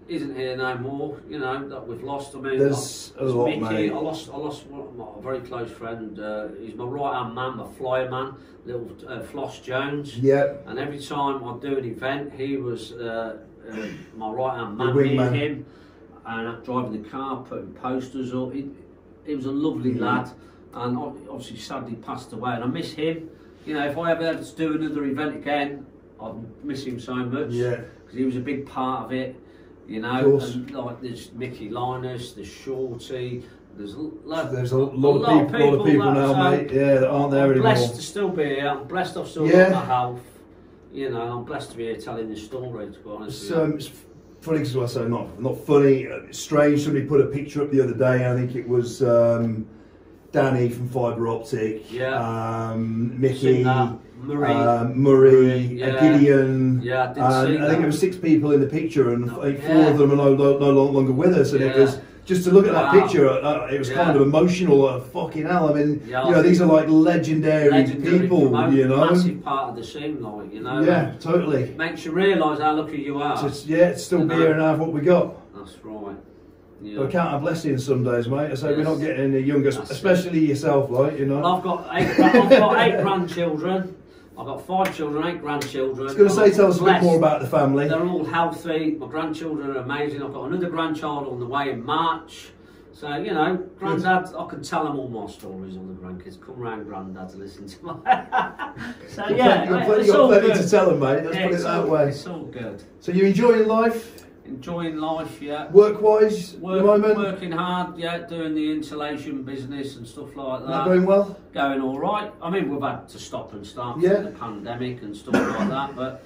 Speaker 4: isn't here no more. You know that we've lost. I mean,
Speaker 2: There's
Speaker 4: like,
Speaker 2: a lot,
Speaker 4: Mickey,
Speaker 2: mate.
Speaker 4: I lost. I lost one, my, a very close friend. Uh, he's my right hand man, my flyer man, little uh, Floss Jones.
Speaker 2: Yeah,
Speaker 4: And every time I do an event, he was uh, uh, my right hand man, me and him, and driving the car, putting posters up. He, he was a lovely
Speaker 2: Mm.
Speaker 4: lad, and obviously sadly passed away. And I miss him. You know, if I ever had to do another event again, I'd miss him so much.
Speaker 2: Yeah.
Speaker 4: because he was a big part of it. You know, and like there's Mickey Lynas, there's Shorty. There's a lot,
Speaker 2: there's a lot of people, lot of people
Speaker 4: that-
Speaker 2: now,
Speaker 4: so
Speaker 2: mate. Yeah, that aren't there
Speaker 4: I'm
Speaker 2: anymore.
Speaker 4: blessed to still be here. I'm blessed I've still
Speaker 2: Yeah.
Speaker 4: got my health. You know, I'm blessed to be here telling this story. To be honest,
Speaker 2: It's,
Speaker 4: with you.
Speaker 2: um, it's funny because I say not not funny. uh, strange. Somebody put a picture up the other day. I think it was um, Danny from Fibre Optic.
Speaker 4: Yeah.
Speaker 2: Um, Mickey.
Speaker 4: Murray.
Speaker 2: um, Murray,
Speaker 4: Murray,
Speaker 2: uh,
Speaker 4: yeah.
Speaker 2: Gideon,
Speaker 4: Yeah, I did
Speaker 2: I think there were six people in the picture, and
Speaker 4: Oh,
Speaker 2: think four of them are no, no, no longer with us. And it was just to look at that picture, uh, it was kind of emotional. Like, fucking hell! I mean, you know, these are like legendary,
Speaker 4: Legendary
Speaker 2: people, you know.
Speaker 4: massive part of the scene, like you know.
Speaker 2: Yeah, totally.
Speaker 4: makes you realise how lucky you are.
Speaker 2: It's, yeah, it's still
Speaker 4: You
Speaker 2: be
Speaker 4: know.
Speaker 2: here and have what we got.
Speaker 4: That's right. Yeah.
Speaker 2: But I count our blessings some days, mate. I say we're not getting any younger,
Speaker 4: That's it.
Speaker 2: especially yourself, like you know.
Speaker 4: Well, I've got eight. I've got eight grandchildren. I've got five children, eight grandchildren.
Speaker 2: I was going to say, tell us a bit more about the family.
Speaker 4: They're all healthy. My grandchildren are amazing. I've got another grandchild on the way in March. So, you know, granddad, I can tell them all my stories, on the grandkids. Come round, granddad, to listen to my. so, yeah,
Speaker 2: you've
Speaker 4: it's
Speaker 2: you've got
Speaker 4: all
Speaker 2: plenty
Speaker 4: good.
Speaker 2: to tell them, mate. Let's
Speaker 4: Yeah,
Speaker 2: put it that
Speaker 4: all-
Speaker 2: way.
Speaker 4: It's all good.
Speaker 2: So you enjoying life,
Speaker 4: Enjoying life, yeah.
Speaker 2: work-wise, at the
Speaker 4: Work,
Speaker 2: moment?
Speaker 4: working hard, yeah, doing the insulation business and stuff like that.
Speaker 2: Not going well.
Speaker 4: going all right. I mean, we've had to stop and start
Speaker 2: Yeah.
Speaker 4: the pandemic and stuff like that, but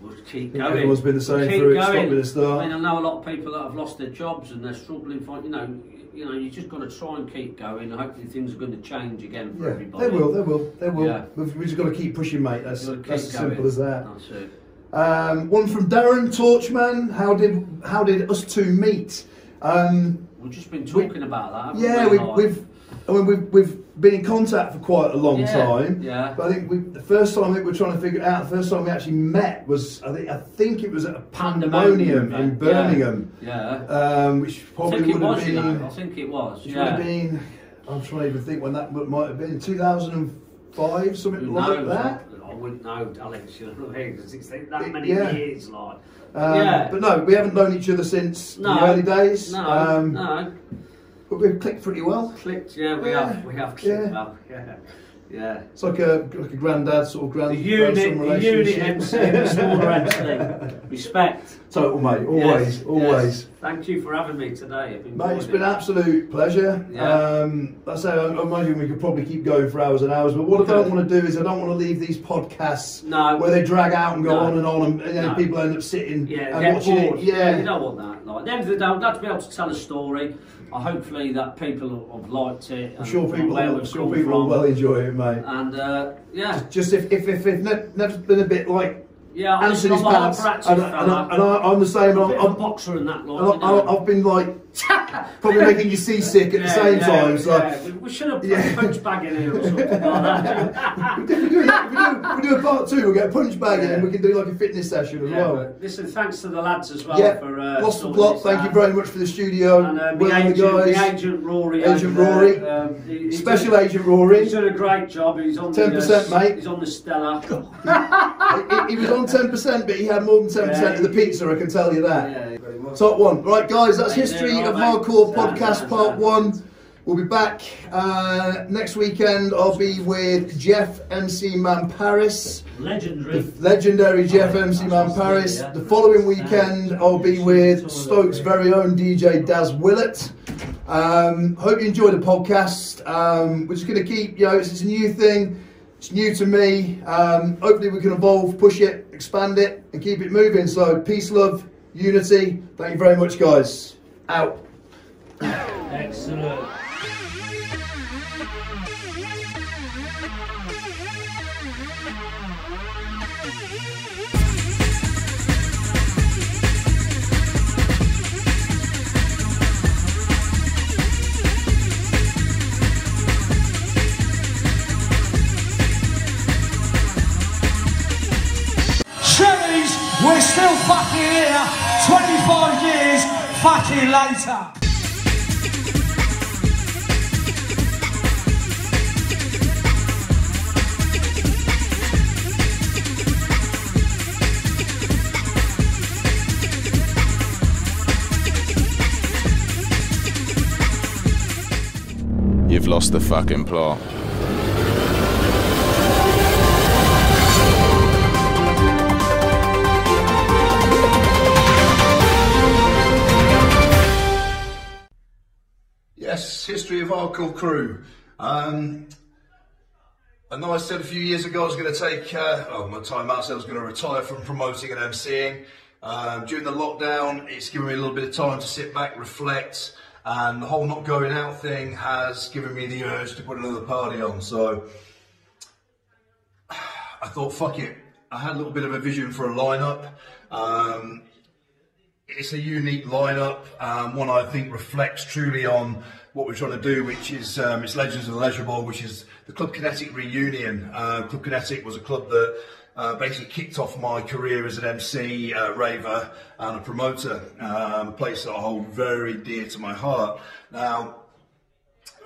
Speaker 4: we'll keep going.
Speaker 2: everyone's been the same
Speaker 4: Keep
Speaker 2: through it, stop.
Speaker 4: I mean, I know a lot of people that have lost their jobs and they're struggling for, you know, you know, you just got to try and keep going. Hopefully, things are going to change again for
Speaker 2: Yeah,
Speaker 4: everybody.
Speaker 2: they will, they will, they will.
Speaker 4: Yeah.
Speaker 2: We've, we've just got to keep pushing, mate. That's, that's as simple as that.
Speaker 4: That's it.
Speaker 2: Um, one from Darren Torchman. How did how did us two meet? Um,
Speaker 4: We've just been talking about that.
Speaker 2: Yeah,
Speaker 4: we?
Speaker 2: we've, we've I mean we've we've been in contact for quite a long
Speaker 4: Yeah,
Speaker 2: time.
Speaker 4: yeah.
Speaker 2: But I think we, the first time that we're trying to figure it out, the first time we actually met was I think I think it was at a pandemonium in. Birmingham,
Speaker 4: Yeah.
Speaker 2: um, which probably would have
Speaker 4: was, you
Speaker 2: been.
Speaker 4: know. I think it was.
Speaker 2: Which
Speaker 4: yeah.
Speaker 2: would have been. I'm trying to even think when that might have been. 2005, something like that.
Speaker 4: I wouldn't know, Alex. You know what I mean? 'Cause it's that many
Speaker 2: yeah.
Speaker 4: years, like.
Speaker 2: Um,
Speaker 4: yeah.
Speaker 2: But no, we haven't known each other since
Speaker 4: no.
Speaker 2: the early days.
Speaker 4: No.
Speaker 2: um,
Speaker 4: no.
Speaker 2: But we've clicked pretty well.
Speaker 4: Clicked. Yeah, we
Speaker 2: Yeah,
Speaker 4: have. We have clicked
Speaker 2: yeah.
Speaker 4: well. Yeah. Yeah.
Speaker 2: It's like a like a granddad sort of grand,
Speaker 4: The unit,
Speaker 2: grandson
Speaker 4: the unit. MC, the smaller MC. Respect.
Speaker 2: Total mate, always,
Speaker 4: Yes,
Speaker 2: always.
Speaker 4: yes. Thank you for having me today. I've
Speaker 2: Mate, it's been an absolute pleasure.
Speaker 4: Yeah.
Speaker 2: Um, I say, I I imagine we could probably keep going for hours and hours, but what I don't want to do is I don't want to leave these podcasts
Speaker 4: No.
Speaker 2: where they drag out and go
Speaker 4: No.
Speaker 2: on and on, and, know,
Speaker 4: No.
Speaker 2: people end up sitting
Speaker 4: Yeah,
Speaker 2: and watching
Speaker 4: bored.
Speaker 2: it. Yeah,
Speaker 4: you don't want that. Like, at the end of the day, I'd like to be able to tell a story. Hopefully that people have liked it.
Speaker 2: I'm sure people, I'm sure people will well enjoy it, mate.
Speaker 4: And uh, yeah,
Speaker 2: Just if if if, if ne- never been a bit like
Speaker 4: yeah, I'm
Speaker 2: Anthony's
Speaker 4: a
Speaker 2: pants,
Speaker 4: hyperactive
Speaker 2: and, and, and, I, I'm the same.
Speaker 4: I'm a
Speaker 2: I'm,
Speaker 4: a boxer in that, like,
Speaker 2: and
Speaker 4: you know.
Speaker 2: I, I've been like probably making you seasick at the same
Speaker 4: yeah,
Speaker 2: time. So.
Speaker 4: yeah. We, we should have put
Speaker 2: Yeah.
Speaker 4: a punch bag in here or something like that.
Speaker 2: We do, we, do. We, do, a part two. We'll get a punch bag in and we can do like a fitness session as well.
Speaker 4: listen, thanks to the lads as well
Speaker 2: yeah,
Speaker 4: for uh,
Speaker 2: lost the plot. Thank you very much for the studio.
Speaker 4: And uh,
Speaker 2: well
Speaker 4: the, agent,
Speaker 2: guys.
Speaker 4: the agent Rory.
Speaker 2: Agent Rory.
Speaker 4: Um, he-
Speaker 2: Special
Speaker 4: done-
Speaker 2: Agent Rory.
Speaker 4: He's done a great job. He's on the
Speaker 2: 10%,
Speaker 4: uh,
Speaker 2: mate.
Speaker 4: He's on the Stella.
Speaker 2: he, he was on ten percent, but he had more than ten percent
Speaker 4: Yeah,
Speaker 2: of the pizza. I can tell you that. Top one. Right, guys, that's History of. Hardcore Podcast Part
Speaker 4: sound.
Speaker 2: 1. We'll be back uh, next weekend. I'll be with Geoff MC Man Paris,
Speaker 4: Legendary.
Speaker 2: legendary Geoff MC Man Paris. The following weekend, I'll be with Stoke's very own DJ Daz Willett. Um, hope you enjoy the podcast. Um, we're just going to keep, you know, it's, it's a new thing. It's new to me. Um, hopefully, we can evolve, push it, expand it, and keep it moving. So, peace, love, unity. Thank you very much, guys. Out.
Speaker 4: Excellent.
Speaker 1: Cherries, we're still fucking here. 25 years fucking later.
Speaker 6: You've lost the fucking plot.
Speaker 2: History of Hardcore Crew. Um, I know I said a few years ago I was going to take uh, oh, my time out, so I was going to retire from promoting and MCing. Um, during the lockdown, it's given me a little bit of time to sit back, reflect, and the whole not going out thing has given me the urge to put another party on. So I thought, fuck it. I had a little bit of a vision for a lineup. Um, it's a unique lineup, um, one I think reflects truly on what we're trying to do, which is um, it's Legends of the Leisure Ball, which is the Club Kinetic reunion. Uh, club Kinetic was a club that uh, basically kicked off my career as an MC, uh, raver, and a promoter. Um, a place that I hold very dear to my heart. Now,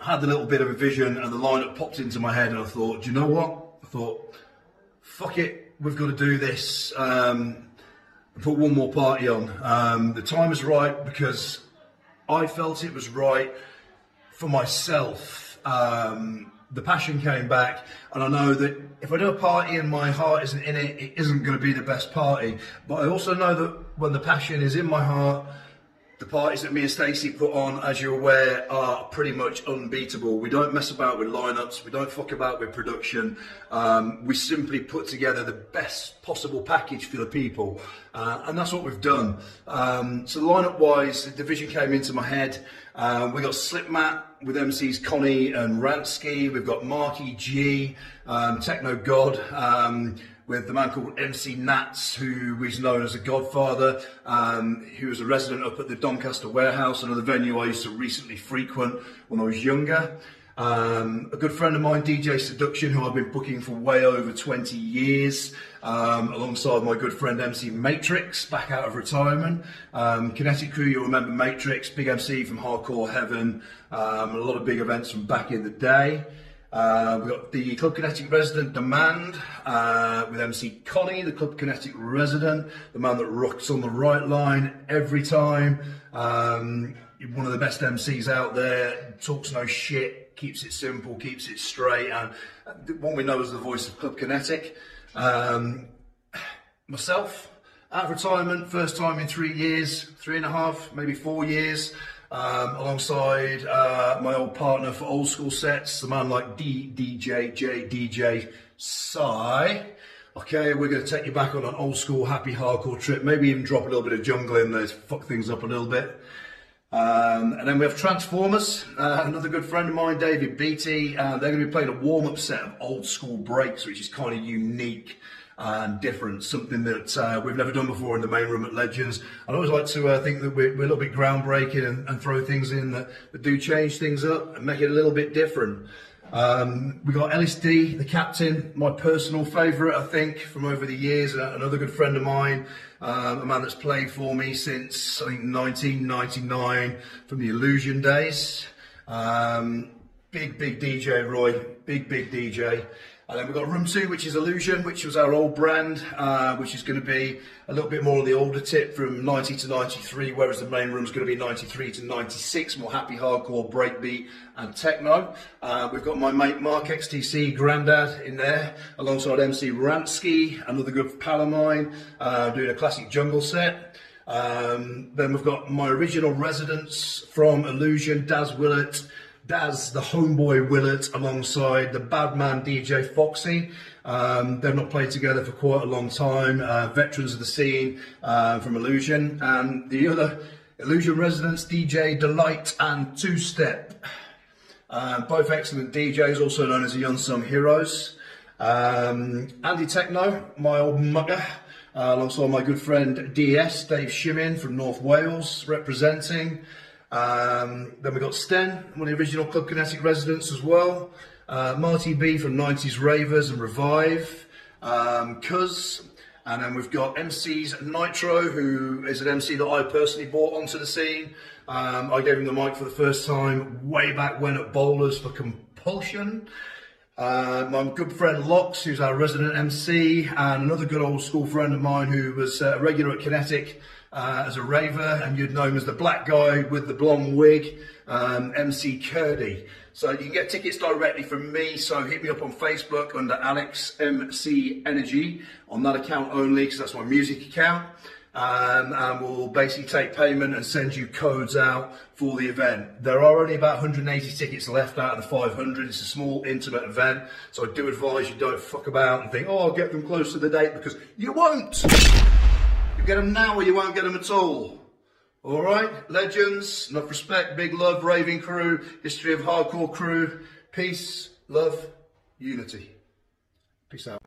Speaker 2: I had a little bit of a vision, and the lineup popped into my head, and I thought, do you know what? I thought, fuck it, we've got to do this. Um, put one more party on. Um, the time is right because I felt it was right for myself. Um, the passion came back, and I know that if I do a party and my heart isn't in it, it isn't going to be the best party. But I also know that when the passion is in my heart, the parties that me and Stacey put on, as you're aware, are pretty much unbeatable. We don't mess about with lineups, we don't fuck about with production. Um, we simply put together the best possible package for the people, uh, and that's what we've done. Um, so, lineup wise, the division came into my head. Um, we got Slipmatt with MCs Connie and Ransky. We've got Marky G, um, Techno God. Um, with the man called MC Nats, who is known as a godfather. Um, he was a resident up at the Doncaster Warehouse, another venue I used to recently frequent when I was younger. Um, a good friend of mine, DJ Seduction, who I've been booking for way over 20 years, um, alongside my good friend MC Matrix, back out of retirement. Um, Kinetic Crew, you'll remember Matrix, big MC from Hardcore Heaven, um, a lot of big events from back in the day. Uh, we've got the Club Kinetic resident Demand uh, with MC Connie, the Club Kinetic resident, the man that rocks on the right line every time. Um, one of the best MCs out there, talks no shit, keeps it simple, keeps it straight, and what we know as the voice of Club Kinetic. Um, myself, of retirement, first time in three years, three and a half, maybe four years, um, alongside uh, my old partner for old school sets, the man like D, DJ, J, DJ, Psy. Okay, we're going to take you back on an old school happy hardcore trip, maybe even drop a little bit of jungle in there to fuck things up a little bit. Um, and then we have Transformers, uh, another good friend of mine, David Beatty. Uh, they're going to be playing a warm up set of old school breaks, which is kind of unique and different, something that uh, we've never done before in the main room at Legends. I always like to uh, think that we're, we're, a little bit groundbreaking and, and throw things in that, that, do change things up and make it a little bit different. Um, we got LSD, the captain, my personal favourite, I think, from over the years, another good friend of mine, um, a man that's played for me since, I think, 1999, from the Illusion days. Um, big, big DJ, Roy, big, big DJ. And then we've got Room 2, which is Illusion, which was our old brand, uh, which is going to be a little bit more on the older tip from 90 to 93, whereas the main room is going to be 93 to 96, more happy hardcore, breakbeat and techno. Uh, we've got my mate Mark XTC, Grandad, in there, alongside MC Ransky, another good pal of mine, uh, doing a classic jungle set. Um, then we've got my original residents from Illusion, Daz Willett, Daz, the homeboy Willett, alongside the bad man DJ Foxy. Um, they've not played together for quite a long time. Uh, veterans of the scene uh, from Illusion. And the other Illusion residents, DJ Delight and Two Step. Uh, both excellent DJs, also known as the Unsung Heroes. Um, Andy Techno, my old mugger, uh, alongside my good friend DS, Dave Shimin from North Wales, representing. Um, then we got Sten, one of the original Club Kinetic residents as well. Uh, Marty B from 90s Ravers and Revive. Um, Cuz. And then we've got MC's Nitro, who is an MC that I personally brought onto the scene. Um, I gave him the mic for the first time way back when at Bowlers for Compulsion. Uh, my good friend Lox, who's our resident MC, and another good old school friend of mine who was uh, a regular at Kinetic uh, as a raver, and you'd know him as the black guy with the blonde wig, um, MC Curdy. So you can get tickets directly from me. So hit me up on Facebook under Alex MC Energy on that account only, because that's my music account. Um, and we'll basically take payment and send you codes out for the event. There are only about 180 tickets left out of the 500. It's a small, intimate event, so I do advise you don't fuck about and think, oh, I'll get them close to the date because you won't. Get them now or you won't get them at all. All right, legends, enough respect, big love, raving crew, history of hardcore crew, peace, love, unity. Peace out.